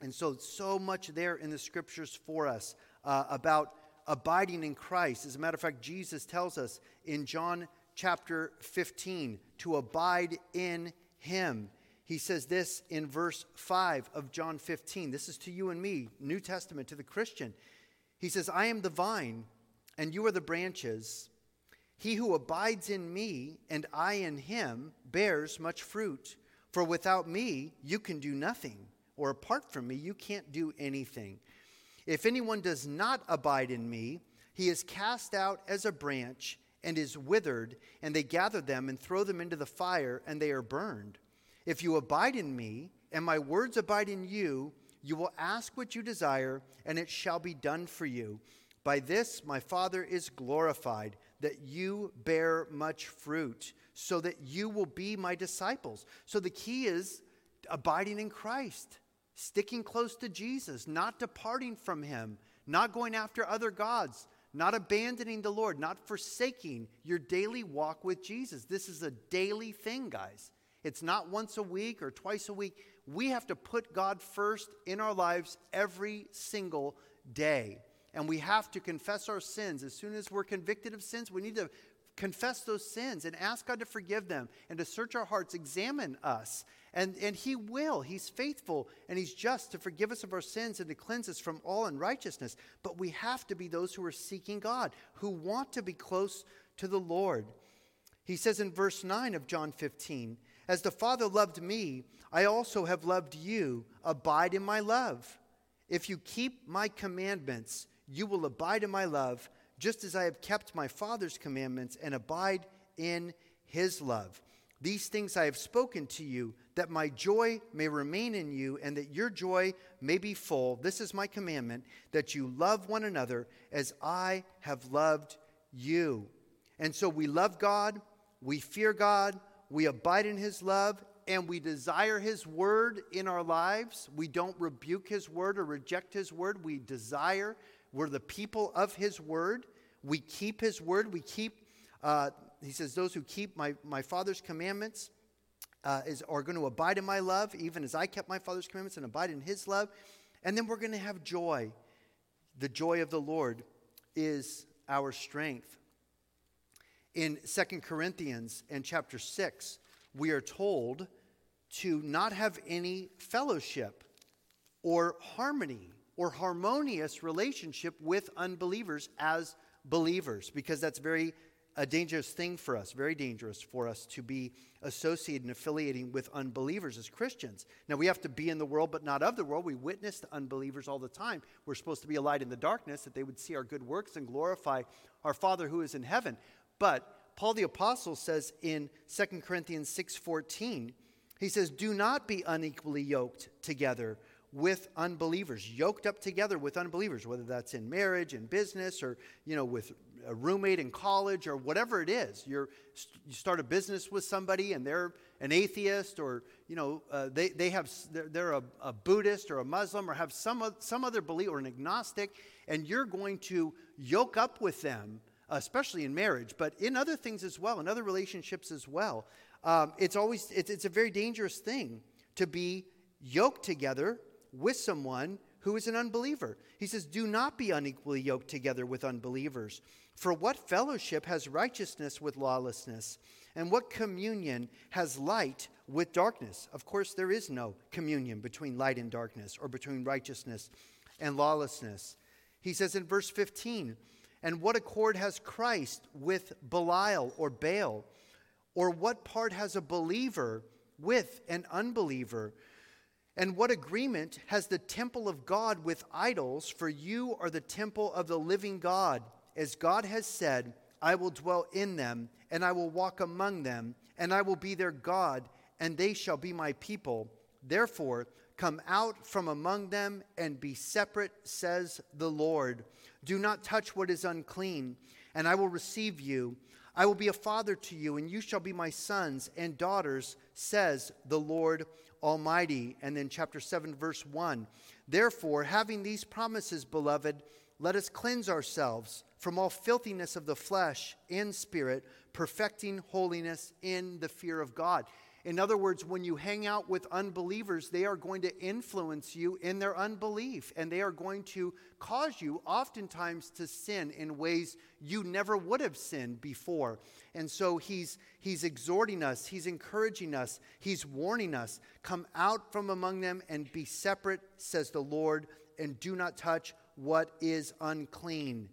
And so, so much there in the scriptures for us uh, about abiding in Christ. As a matter of fact, Jesus tells us in John chapter 15 to abide in Him. He says this in verse 5 of John 15. This is to you and me, New Testament, to the Christian. He says, I am the vine, and you are the branches. He who abides in me, and I in him, bears much fruit. For without me, you can do nothing or apart from me, you can't do anything. If anyone does not abide in me, he is cast out as a branch and is withered, and they gather them and throw them into the fire, and they are burned. If you abide in me, and my words abide in you, you will ask what you desire, and it shall be done for you. By this my Father is glorified, that you bear much fruit, so that you will be my disciples. So the key is abiding in Christ sticking close to Jesus, not departing from him, not going after other gods, not abandoning the Lord, not forsaking your daily walk with Jesus. This is a daily thing, guys. It's not once a week or twice a week. We have to put God first in our lives every single day. And we have to confess our sins. As soon as we're convicted of sins, we need to confess those sins and ask God to forgive them and to search our hearts, examine us. And, and He will. He's faithful and He's just to forgive us of our sins and to cleanse us from all unrighteousness. But we have to be those who are seeking God, who want to be close to the Lord. He says in verse 9 of John 15, As the Father loved me, I also have loved you. Abide in my love. If you keep my commandments, you will abide in my love, just as I have kept my Father's commandments and abide in his love. These things I have spoken to you, that my joy may remain in you, and that your joy may be full. This is my commandment, that you love one another as I have loved you. And so we love God, we fear God, we abide in his love, and we desire his word in our lives. We don't rebuke his word or reject his word. We desire, we're the people of his word. We keep his word. We keep uh, he says, Those who keep my, my Father's commandments uh, is, are going to abide in my love, even as I kept my Father's commandments and abide in his love. And then we're going to have joy. The joy of the Lord is our strength. In Second Corinthians and chapter 6, we are told to not have any fellowship or harmony or harmonious relationship with unbelievers as believers because that's very a dangerous thing for us, very dangerous for us to be associated and affiliating with unbelievers as Christians. Now, we have to be in the world, but not of the world. We witness to unbelievers all the time. We're supposed to be a light in the darkness that they would see our good works and glorify our Father who is in heaven. But Paul the Apostle says in 2 Corinthians 6:14, he says, Do not be unequally yoked together with unbelievers, yoked up together with unbelievers, whether that's in marriage, in business, or you know, with a roommate in college or whatever it is. You're, you start a business with somebody and they're an atheist or, you know, uh, they, they have, they're, they're a, a, Buddhist or a Muslim or have some, some other belief or an agnostic, and you're going to yoke up with them, especially in marriage, but in other things as well, in other relationships as well. Um, it's always, it's, it's a very dangerous thing to be yoked together with someone who is an unbeliever. He says, Do not be unequally yoked together with unbelievers. For what fellowship has righteousness with lawlessness? And what communion has light with darkness? Of course, there is no communion between light and darkness or between righteousness and lawlessness. He says in verse 15, And what accord has Christ with Belial or Baal? Or what part has a believer with an unbeliever? And what agreement has the temple of God with idols? For you are the temple of the living God. As God has said, I will dwell in them, and I will walk among them, and I will be their God, and they shall be my people. Therefore, come out from among them and be separate, says the Lord. Do not touch what is unclean, and I will receive you. I will be a father to you, and you shall be my sons and daughters, says the Lord Almighty. And then, chapter 7, verse 1. Therefore, having these promises, beloved, let us cleanse ourselves from all filthiness of the flesh and spirit, perfecting holiness in the fear of God. In other words, when you hang out with unbelievers, they are going to influence you in their unbelief, and they are going to cause you oftentimes to sin in ways you never would have sinned before. And so he's, he's exhorting us, he's encouraging us, he's warning us come out from among them and be separate, says the Lord, and do not touch what is unclean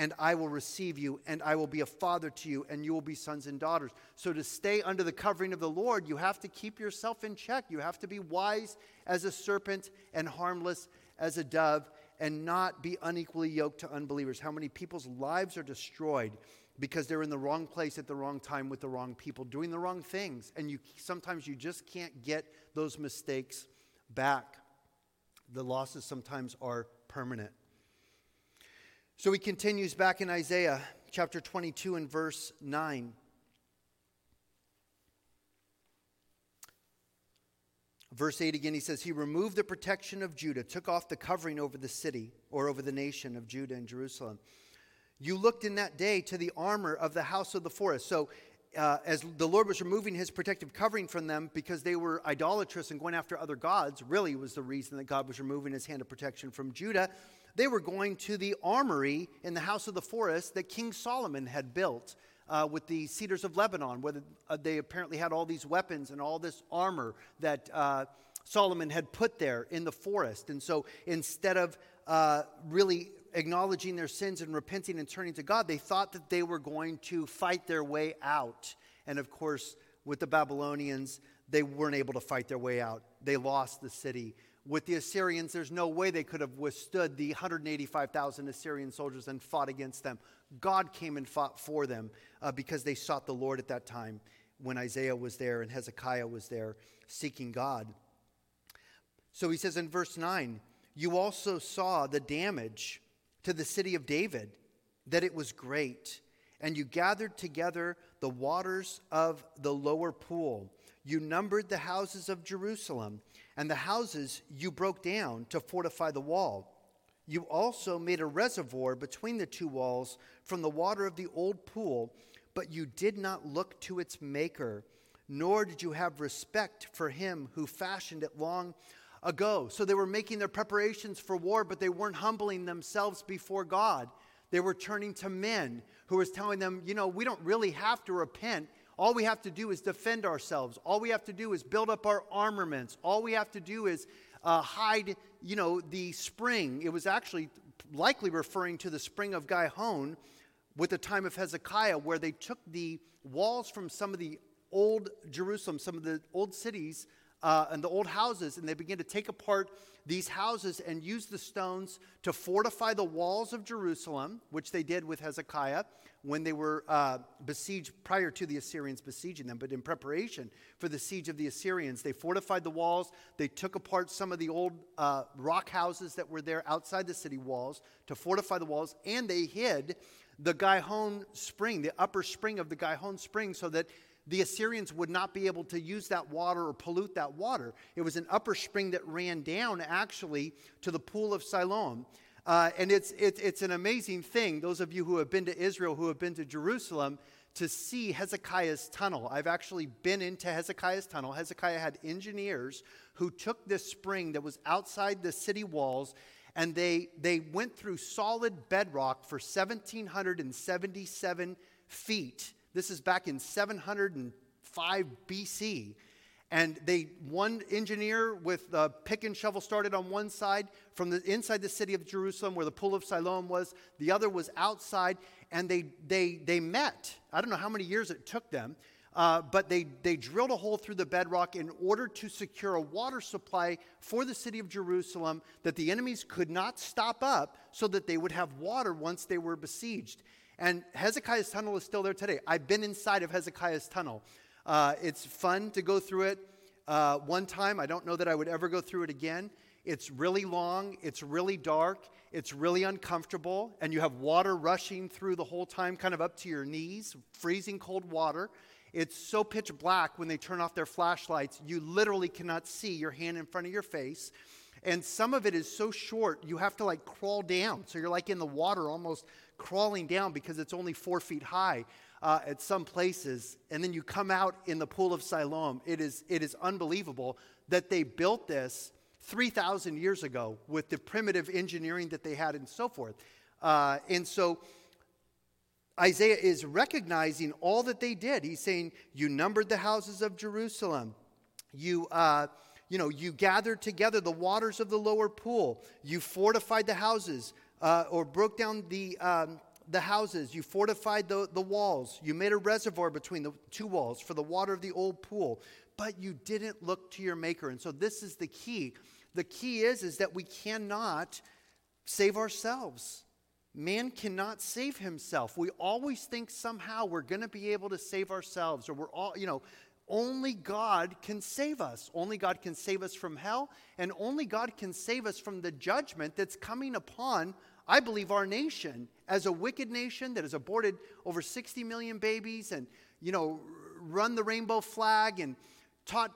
and I will receive you, and I will be a father to you, and you will be sons and daughters. So, to stay under the covering of the Lord, you have to keep yourself in check. You have to be wise as a serpent and harmless as a dove, and not be unequally yoked to unbelievers. How many people's lives are destroyed because they're in the wrong place at the wrong time with the wrong people, doing the wrong things, and you sometimes you just can't get those mistakes back. The losses sometimes are permanent. So he continues back in Isaiah chapter 22 and verse 9. Verse 8 again, he says, He removed the protection of Judah, took off the covering over the city or over the nation of Judah and Jerusalem. You looked in that day to the armor of the house of the forest. So, uh, as the Lord was removing his protective covering from them because they were idolatrous and going after other gods, really was the reason that God was removing his hand of protection from Judah they were going to the armory in the house of the forest that King Solomon had built uh, with the cedars of Lebanon, where uh, they apparently had all these weapons and all this armor that uh, Solomon had put there in the forest. And so instead of uh, really acknowledging their sins and repenting and turning to God, they thought that they were going to fight their way out. And of course, with the Babylonians, they weren't able to fight their way out. They lost the city. With the Assyrians, there's no way they could have withstood the 185,000 Assyrian soldiers and fought against them. God came and fought for them uh, because they sought the Lord at that time when Isaiah was there and Hezekiah was there seeking God. So he says in verse 9, You also saw the damage to the city of David, that it was great, and you gathered together the waters of the lower pool. You numbered the houses of Jerusalem, and the houses you broke down to fortify the wall. You also made a reservoir between the two walls from the water of the old pool, but you did not look to its maker, nor did you have respect for him who fashioned it long ago. So they were making their preparations for war, but they weren't humbling themselves before God. They were turning to men who was telling them, you know, we don't really have to repent. All we have to do is defend ourselves. All we have to do is build up our armaments. All we have to do is uh, hide, you know, the spring. It was actually likely referring to the spring of Gihon with the time of Hezekiah, where they took the walls from some of the old Jerusalem, some of the old cities uh, and the old houses, and they began to take apart these houses and use the stones to fortify the walls of Jerusalem, which they did with Hezekiah when they were uh, besieged prior to the Assyrians besieging them. But in preparation for the siege of the Assyrians, they fortified the walls. They took apart some of the old uh, rock houses that were there outside the city walls to fortify the walls, and they hid the Gihon spring, the upper spring of the Gihon spring, so that the Assyrians would not be able to use that water or pollute that water. It was an upper spring that ran down actually to the pool of Siloam. Uh, and it's, it's, it's an amazing thing, those of you who have been to Israel, who have been to Jerusalem, to see Hezekiah's tunnel. I've actually been into Hezekiah's tunnel. Hezekiah had engineers who took this spring that was outside the city walls and they, they went through solid bedrock for 1,777 feet this is back in 705 BC. And they, one engineer with the pick and shovel started on one side from the inside the city of Jerusalem where the pool of Siloam was. The other was outside, and they, they, they met. I don't know how many years it took them, uh, but they, they drilled a hole through the bedrock in order to secure a water supply for the city of Jerusalem that the enemies could not stop up so that they would have water once they were besieged. And Hezekiah's tunnel is still there today. I've been inside of Hezekiah's tunnel. Uh, it's fun to go through it uh, one time. I don't know that I would ever go through it again. It's really long, it's really dark, it's really uncomfortable, and you have water rushing through the whole time, kind of up to your knees, freezing cold water. It's so pitch black when they turn off their flashlights, you literally cannot see your hand in front of your face. And some of it is so short, you have to like crawl down. So you're like in the water almost crawling down because it's only four feet high uh, at some places, and then you come out in the pool of Siloam. It is, it is unbelievable that they built this 3,000 years ago with the primitive engineering that they had and so forth. Uh, and so Isaiah is recognizing all that they did. He's saying, You numbered the houses of Jerusalem. You, uh, you know, you gathered together the waters of the lower pool. You fortified the houses uh, or broke down the, um, the houses. You fortified the, the walls. You made a reservoir between the two walls for the water of the old pool. But you didn't look to your maker. And so this is the key. The key is, is that we cannot save ourselves. Man cannot save himself. We always think somehow we're going to be able to save ourselves, or we're all, you know, only God can save us. Only God can save us from hell, and only God can save us from the judgment that's coming upon I believe our nation, as a wicked nation that has aborted over 60 million babies and, you know, run the rainbow flag and taught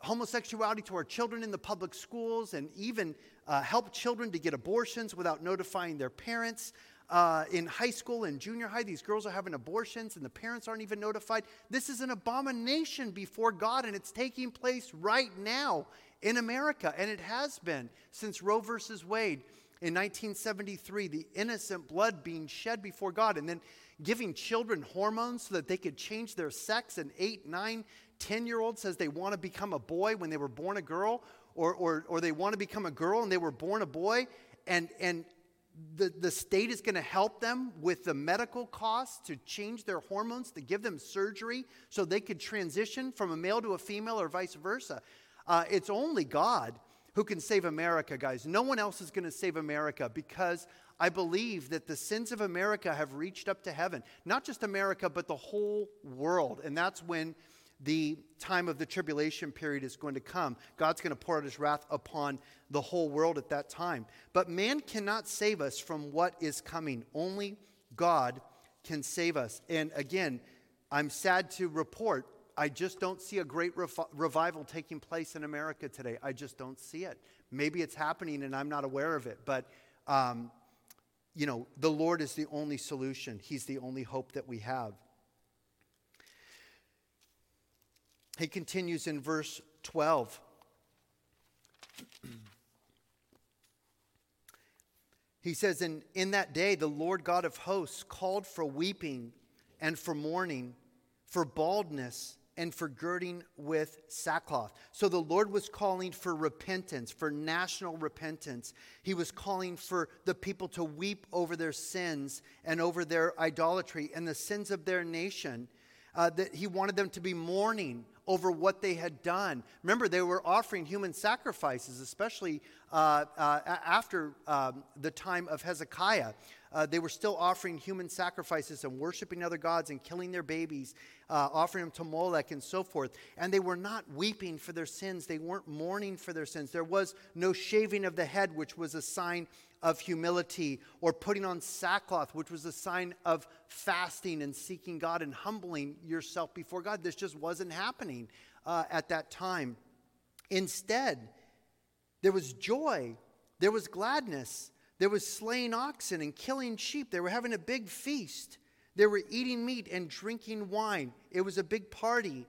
homosexuality to our children in the public schools and even uh, helped children to get abortions without notifying their parents. Uh, in high school and junior high, these girls are having abortions and the parents aren't even notified. This is an abomination before God, and it's taking place right now in America, and it has been since Roe versus Wade in 1973, the innocent blood being shed before God, and then giving children hormones so that they could change their sex. An eight, nine, 10 year old says they want to become a boy when they were born a girl, or, or, or they want to become a girl and they were born a boy. And, and the, the state is going to help them with the medical costs to change their hormones, to give them surgery so they could transition from a male to a female or vice versa. Uh, it's only God who can save America, guys. No one else is going to save America because I believe that the sins of America have reached up to heaven. Not just America, but the whole world. And that's when the time of the tribulation period is going to come. God's going to pour out his wrath upon the whole world at that time. But man cannot save us from what is coming. Only God can save us. And again, I'm sad to report, I just don't see a great rev- revival taking place in America today. I just don't see it. Maybe it's happening and I'm not aware of it. But, um, you know, the Lord is the only solution, He's the only hope that we have. He continues in verse 12. he says, in, in that day, the Lord God of hosts called for weeping and for mourning, for baldness and for girding with sackcloth. So the Lord was calling for repentance, for national repentance. He was calling for the people to weep over their sins and over their idolatry and the sins of their nation. Uh, that he wanted them to be mourning over what they had done. Remember, they were offering human sacrifices, especially uh, uh, after um, the time of Hezekiah. Uh, they were still offering human sacrifices and worshiping other gods and killing their babies, uh, offering them to Molech and so forth. And they were not weeping for their sins. They weren't mourning for their sins. There was no shaving of the head, which was a sign of humility, or putting on sackcloth, which was a sign of fasting and seeking God and humbling yourself before God. This just wasn't happening uh, at that time. Instead, there was joy, there was gladness, there was slaying oxen and killing sheep. They were having a big feast. They were eating meat and drinking wine. It was a big party.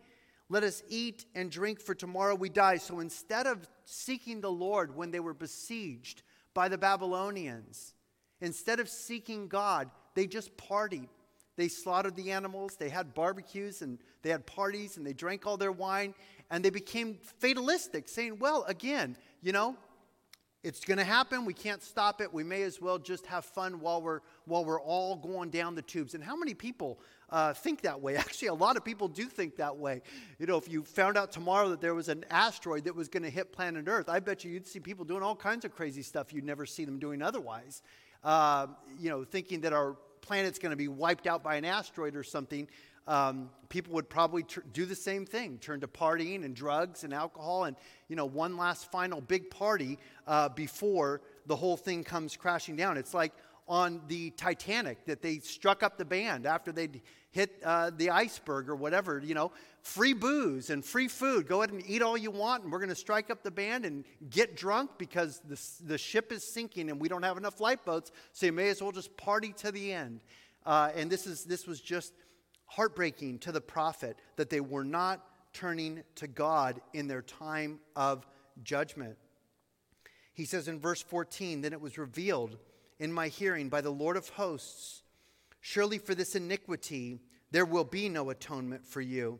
Let us eat and drink, for tomorrow we die. So instead of seeking the Lord when they were besieged by the Babylonians, instead of seeking God, they just partied. They slaughtered the animals, they had barbecues, and they had parties, and they drank all their wine, and they became fatalistic, saying, Well, again, you know, it's going to happen. We can't stop it. We may as well just have fun while we're, while we're all going down the tubes. And how many people uh, think that way? Actually, a lot of people do think that way. You know, if you found out tomorrow that there was an asteroid that was going to hit planet Earth, I bet you you'd see people doing all kinds of crazy stuff you'd never see them doing otherwise. Uh, you know, thinking that our planet's going to be wiped out by an asteroid or something um, people would probably tr- do the same thing turn to partying and drugs and alcohol and you know one last final big party uh, before the whole thing comes crashing down. It's like on the titanic that they struck up the band after they'd hit uh, the iceberg or whatever you know free booze and free food. Go ahead and eat all you want and we're going to strike up the band and get drunk because the, the ship is sinking and we don't have enough lifeboats so you may as well just party to the end. Uh, and this is this was just heartbreaking to the prophet that they were not turning to God in their time of judgment. He says in verse 14, Then it was revealed in my hearing by the Lord of hosts, Surely for this iniquity there will be no atonement for you,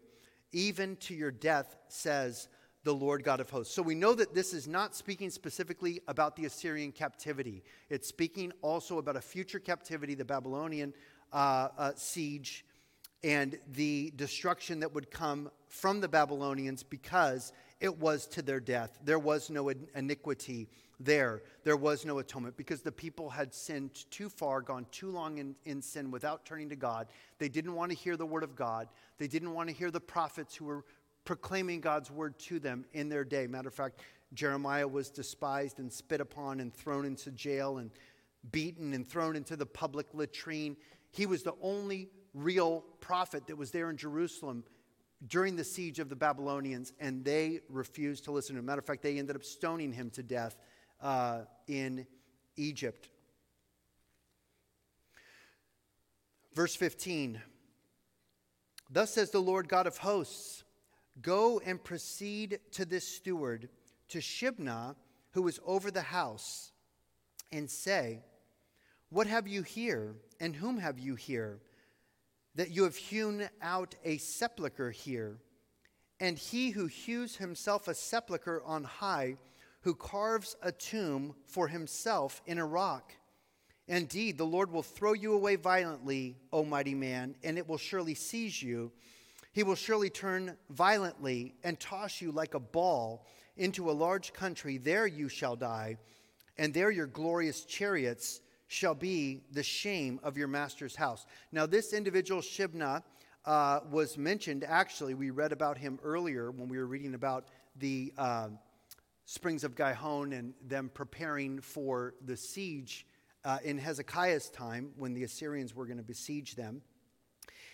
even to your death, says the Lord God of hosts. So we know that this is not speaking specifically about the Assyrian captivity. It's speaking also about a future captivity, the Babylonian uh, uh, siege and the destruction that would come from the Babylonians because it was to their death. There was no iniquity there. There was no atonement because the people had sinned too far, gone too long in, in sin without turning to God. They didn't want to hear the word of God. They didn't want to hear the prophets who were proclaiming God's word to them in their day. Matter of fact, Jeremiah was despised and spit upon and thrown into jail and beaten and thrown into the public latrine. He was the only real prophet that was there in Jerusalem during the siege of the Babylonians, and they refused to listen to him. Matter of fact, they ended up stoning him to death uh, in Egypt. Verse 15 Thus says the Lord God of hosts Go and proceed to this steward, to Shebna, who is over the house, and say, What have you here, and whom have you here? That you have hewn out a sepulchre here. And he who hews himself a sepulchre on high, who carves a tomb for himself in a rock, Indeed, the Lord will throw you away violently, O mighty man, and it will surely seize you. He will surely turn violently and toss you like a ball into a large country. There you shall die, and there your glorious chariots shall be the shame of your master's house. Now, this individual, Shebna, uh, was mentioned. Actually, we read about him earlier when we were reading about the uh, springs of Gihon and them preparing for the siege uh, in Hezekiah's time when the Assyrians were going to besiege them.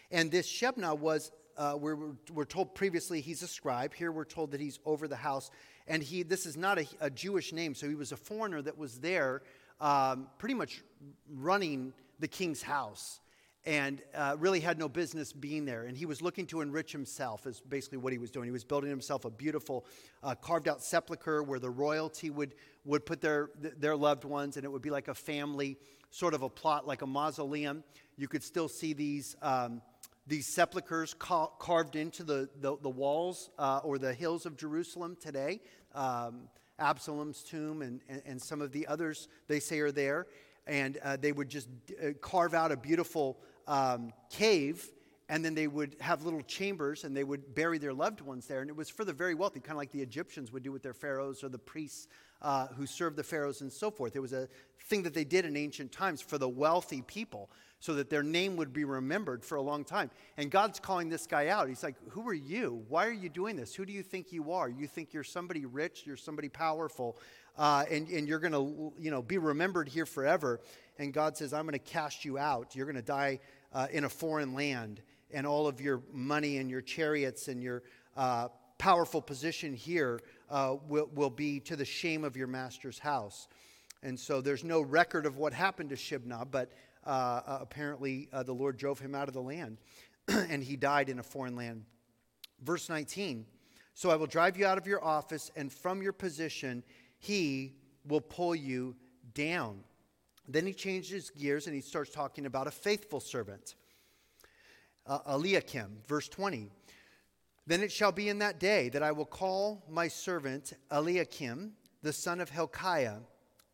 And this Shebna was, uh, we're, we're told previously he's a scribe. Here we're told that he's over the house. And he, this is not a, a Jewish name, so he was a foreigner that was there um, pretty much running the king's house and uh, really had no business being there. And he was looking to enrich himself, is basically what he was doing. He was building himself a beautiful uh, carved out sepulchre where the royalty would, would put their, their loved ones, and it would be like a family sort of a plot, like a mausoleum. You could still see these. Um, these sepulchres ca- carved into the, the, the walls uh, or the hills of Jerusalem today. Um, Absalom's tomb and, and, and, some of the others they say are there. And uh, they would just uh, carve out a beautiful um, cave, and then they would have little chambers and they would bury their loved ones there. And it was for the very wealthy, kind of like the Egyptians would do with their pharaohs or the priests uh, who served the pharaohs and so forth. It was a thing that they did in ancient times for the wealthy people so that their name would be remembered for a long time. And God's calling this guy out. He's like, Who are you? Why are you doing this? Who do you think you are? You think you're somebody rich, you're somebody powerful, uh, and, and you're going to you know, be remembered here forever. And God says, I'm going to cast you out. You're going to die uh, in a foreign land, and all of your money and your chariots and your uh, powerful position here uh, will, will be to the shame of your master's house. And so there's no record of what happened to Shebna, but apparently uh, the Lord drove him out of the land, and he died in a foreign land. Verse 19 So I will drive you out of your office, and from your position, he will pull you down. Then he changes gears and he starts talking about a faithful servant. Uh, Eliakim, verse 20. Then it shall be in that day that I will call my servant Eliakim, the son of Hilkiah.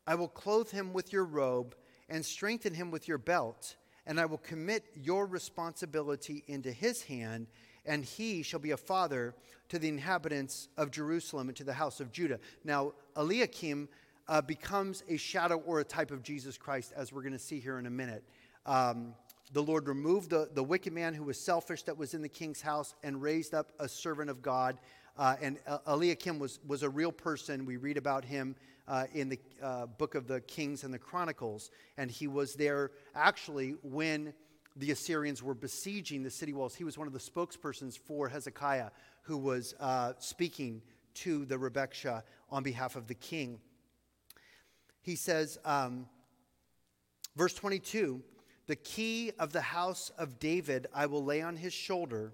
I will clothe him with your robe and strengthen him with your belt, and I will commit your responsibility into his hand, and he shall be a father to the inhabitants of Jerusalem and to the house of Judah. Now, Eliakim uh, becomes a shadow or a type of Jesus Christ, as we're going to see here in a minute. Um, the Lord removed the, the wicked man who was selfish that was in the king's house and raised up a servant of God. Uh, and uh, Eliakim was, was a real person. We read about him uh, in the uh, book of the Kings and the Chronicles. And he was there actually when the Assyrians were besieging the city walls. He was one of the spokespersons for Hezekiah who was uh, speaking to the Rabshakeh on behalf of the king he says, um, verse 22 The key of the house of David I will lay on his shoulder,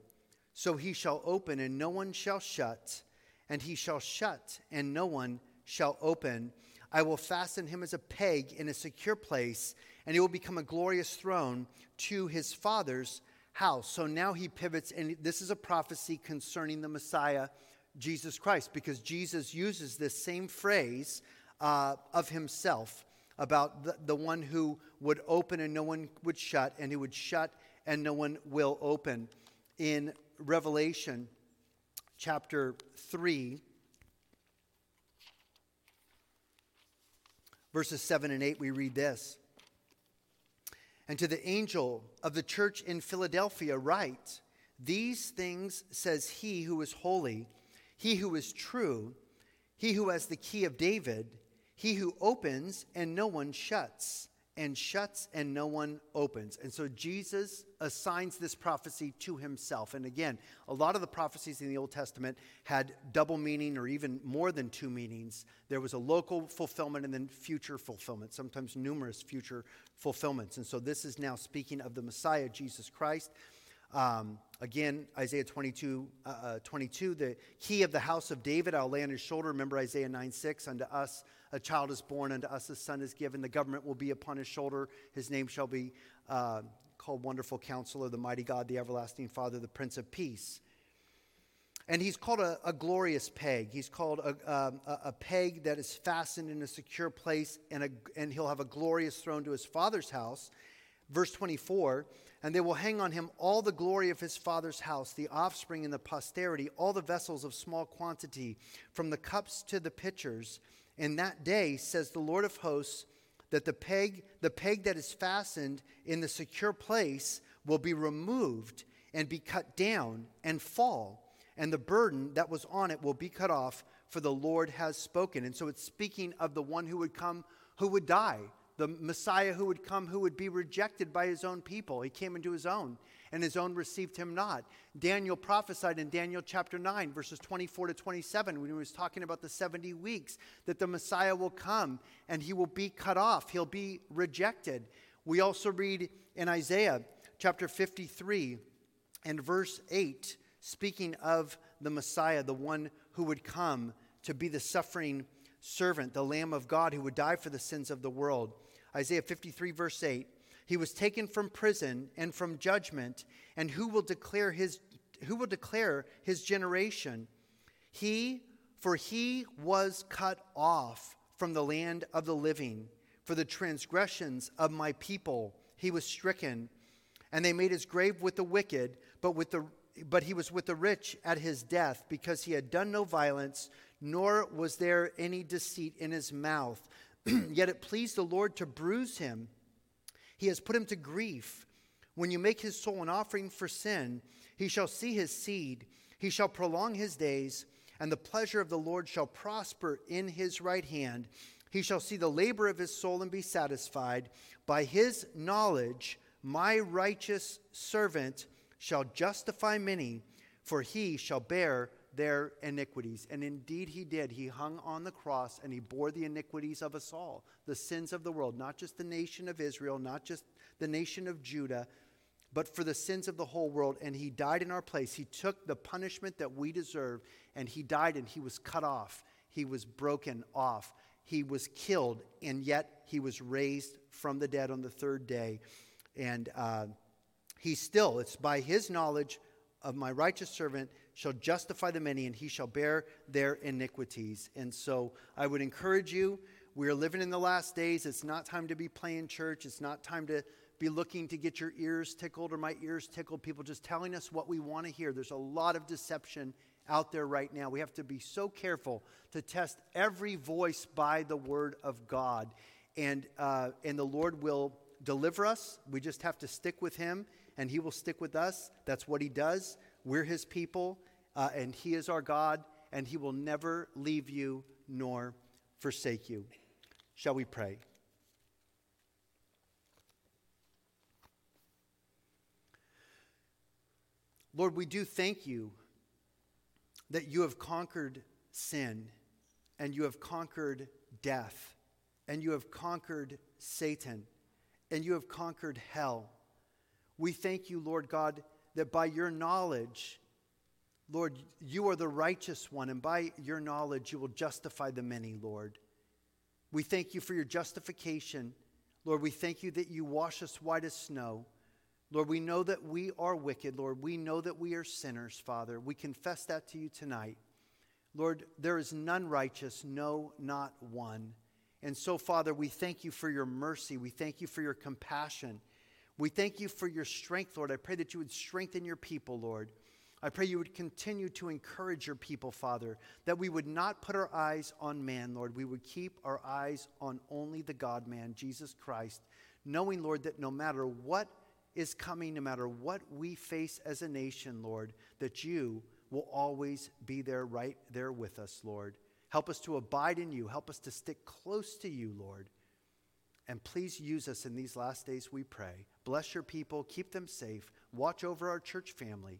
so he shall open and no one shall shut, and he shall shut and no one shall open. I will fasten him as a peg in a secure place, and he will become a glorious throne to his father's house. So now he pivots, and this is a prophecy concerning the Messiah, Jesus Christ, because Jesus uses this same phrase uh, of himself about the, the one who would open and no one would shut, and who would shut and no one will open. In Revelation chapter 3, verses 7 and 8, we read this. And to the angel of the church in Philadelphia, write, These things says he who is holy, he who is true, he who has the key of David he who opens and no one shuts, and shuts and no one opens. And so Jesus assigns this prophecy to himself. And again, a lot of the prophecies in the Old Testament had double meaning or even more than two meanings. There was a local fulfillment and then future fulfillment, sometimes numerous future fulfillments. And so this is now speaking of the Messiah, Jesus Christ. Um, again, Isaiah 22, uh, uh, 22, the key of the house of David I'll lay on his shoulder. Remember Isaiah 9 6, unto us a child is born, unto us a son is given. The government will be upon his shoulder. His name shall be uh, called Wonderful Counselor, the Mighty God, the Everlasting Father, the Prince of Peace. And he's called a, a glorious peg. He's called a, um, a, a, peg that is fastened in a secure place, and, and he'll have a glorious throne to his father's house. Verse 24, and they will hang on him all the glory of his father's house, the offspring and the posterity, all the vessels of small quantity, from the cups to the pitchers. In that day, says the Lord of hosts, that the peg, the peg that is fastened in the secure place will be removed and be cut down and fall and the burden that was on it will be cut off, for the Lord has spoken. And so it's speaking of the one who would come, who would die, the Messiah who would come, who would be rejected by his own people. He came into his own, and his own received him not. Daniel prophesied in Daniel chapter 9, verses 24 to 27, when he was talking about the 70 weeks, that the Messiah will come and he will be cut off, he'll be rejected. We also read in Isaiah chapter 53 and verse 8 speaking of the Messiah, the one who would come to be the suffering servant, the Lamb of God who would die for the sins of the world. Isaiah 53, verse 8 He was taken from prison and from judgment, and who will declare his, who will declare his generation? He, for he was cut off from the land of the living. For the transgressions of my people he was stricken. And they made his grave with the wicked, but with the but he was with the rich at his death because he had done no violence, nor was there any deceit in his mouth. Yet it pleased the Lord to bruise him. He has put him to grief. When you make his soul an offering for sin, he shall see his seed. He shall prolong his days, and the pleasure of the Lord shall prosper in his right hand. He shall see the labor of his soul and be satisfied. By his knowledge, my righteous servant shall justify many, for he shall bear their iniquities. And indeed he did. He hung on the cross and he bore the iniquities of us all, the sins of the world, not just the nation of Israel, not just the nation of Judah, but for the sins of the whole world. And he died in our place. He took the punishment that we deserve, and he died and he was cut off. He was broken off. He was killed, and yet he was raised from the dead on the third day. And uh, he still, it's by his knowledge of my righteous servant shall justify the many, and he shall bear their iniquities. And so I would encourage you, we are living in the last days. It's not time to be playing church. It's not time to be looking to get your ears tickled or my ears tickled. People just telling us what we want to hear. There's a lot of deception out there right now. We have to be so careful to test every voice by the word of God. And, uh, and the Lord will deliver us. We just have to stick with him and He will stick with us. That's what He does. We're His people, uh, and He is our God, and He will never leave you nor forsake you. Shall we pray? Lord, we do thank you that you have conquered sin and you have conquered death and you have conquered Satan and you have conquered hell. We thank you, Lord God, that by your knowledge, Lord, you are the righteous one, and by your knowledge, you will justify the many, Lord. We thank you for your justification. Lord, we thank you that you wash us white as snow. Lord, we know that we are wicked. Lord, we know that we are sinners, Father. We confess that to you tonight. Lord, there is none righteous, no, not one. And so, Father, we thank you for your mercy. We thank you for your compassion. We thank you for your strength, Lord. I pray that you would strengthen your people, Lord. I pray you would continue to encourage your people, Father, that we would not put our eyes on man, Lord. We would keep our eyes on only the God man, Jesus Christ, knowing, Lord, that no matter what is coming, no matter what we face as a nation, Lord, that you will always be there, right there with us, Lord. Help us to abide in you. Help us to stick close to you, Lord. And please use us in these last days, we pray. Bless your people, keep them safe, watch over our church family.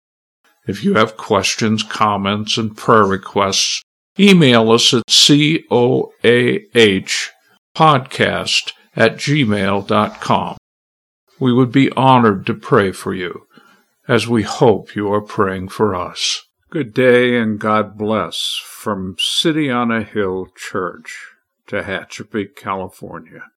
if you have questions, comments, and prayer requests, email us at coah podcast at gmail.com. We would be honored to pray for you, as we hope you are praying for us. Good day and God bless from City on a Hill Church, Tehachapi, California.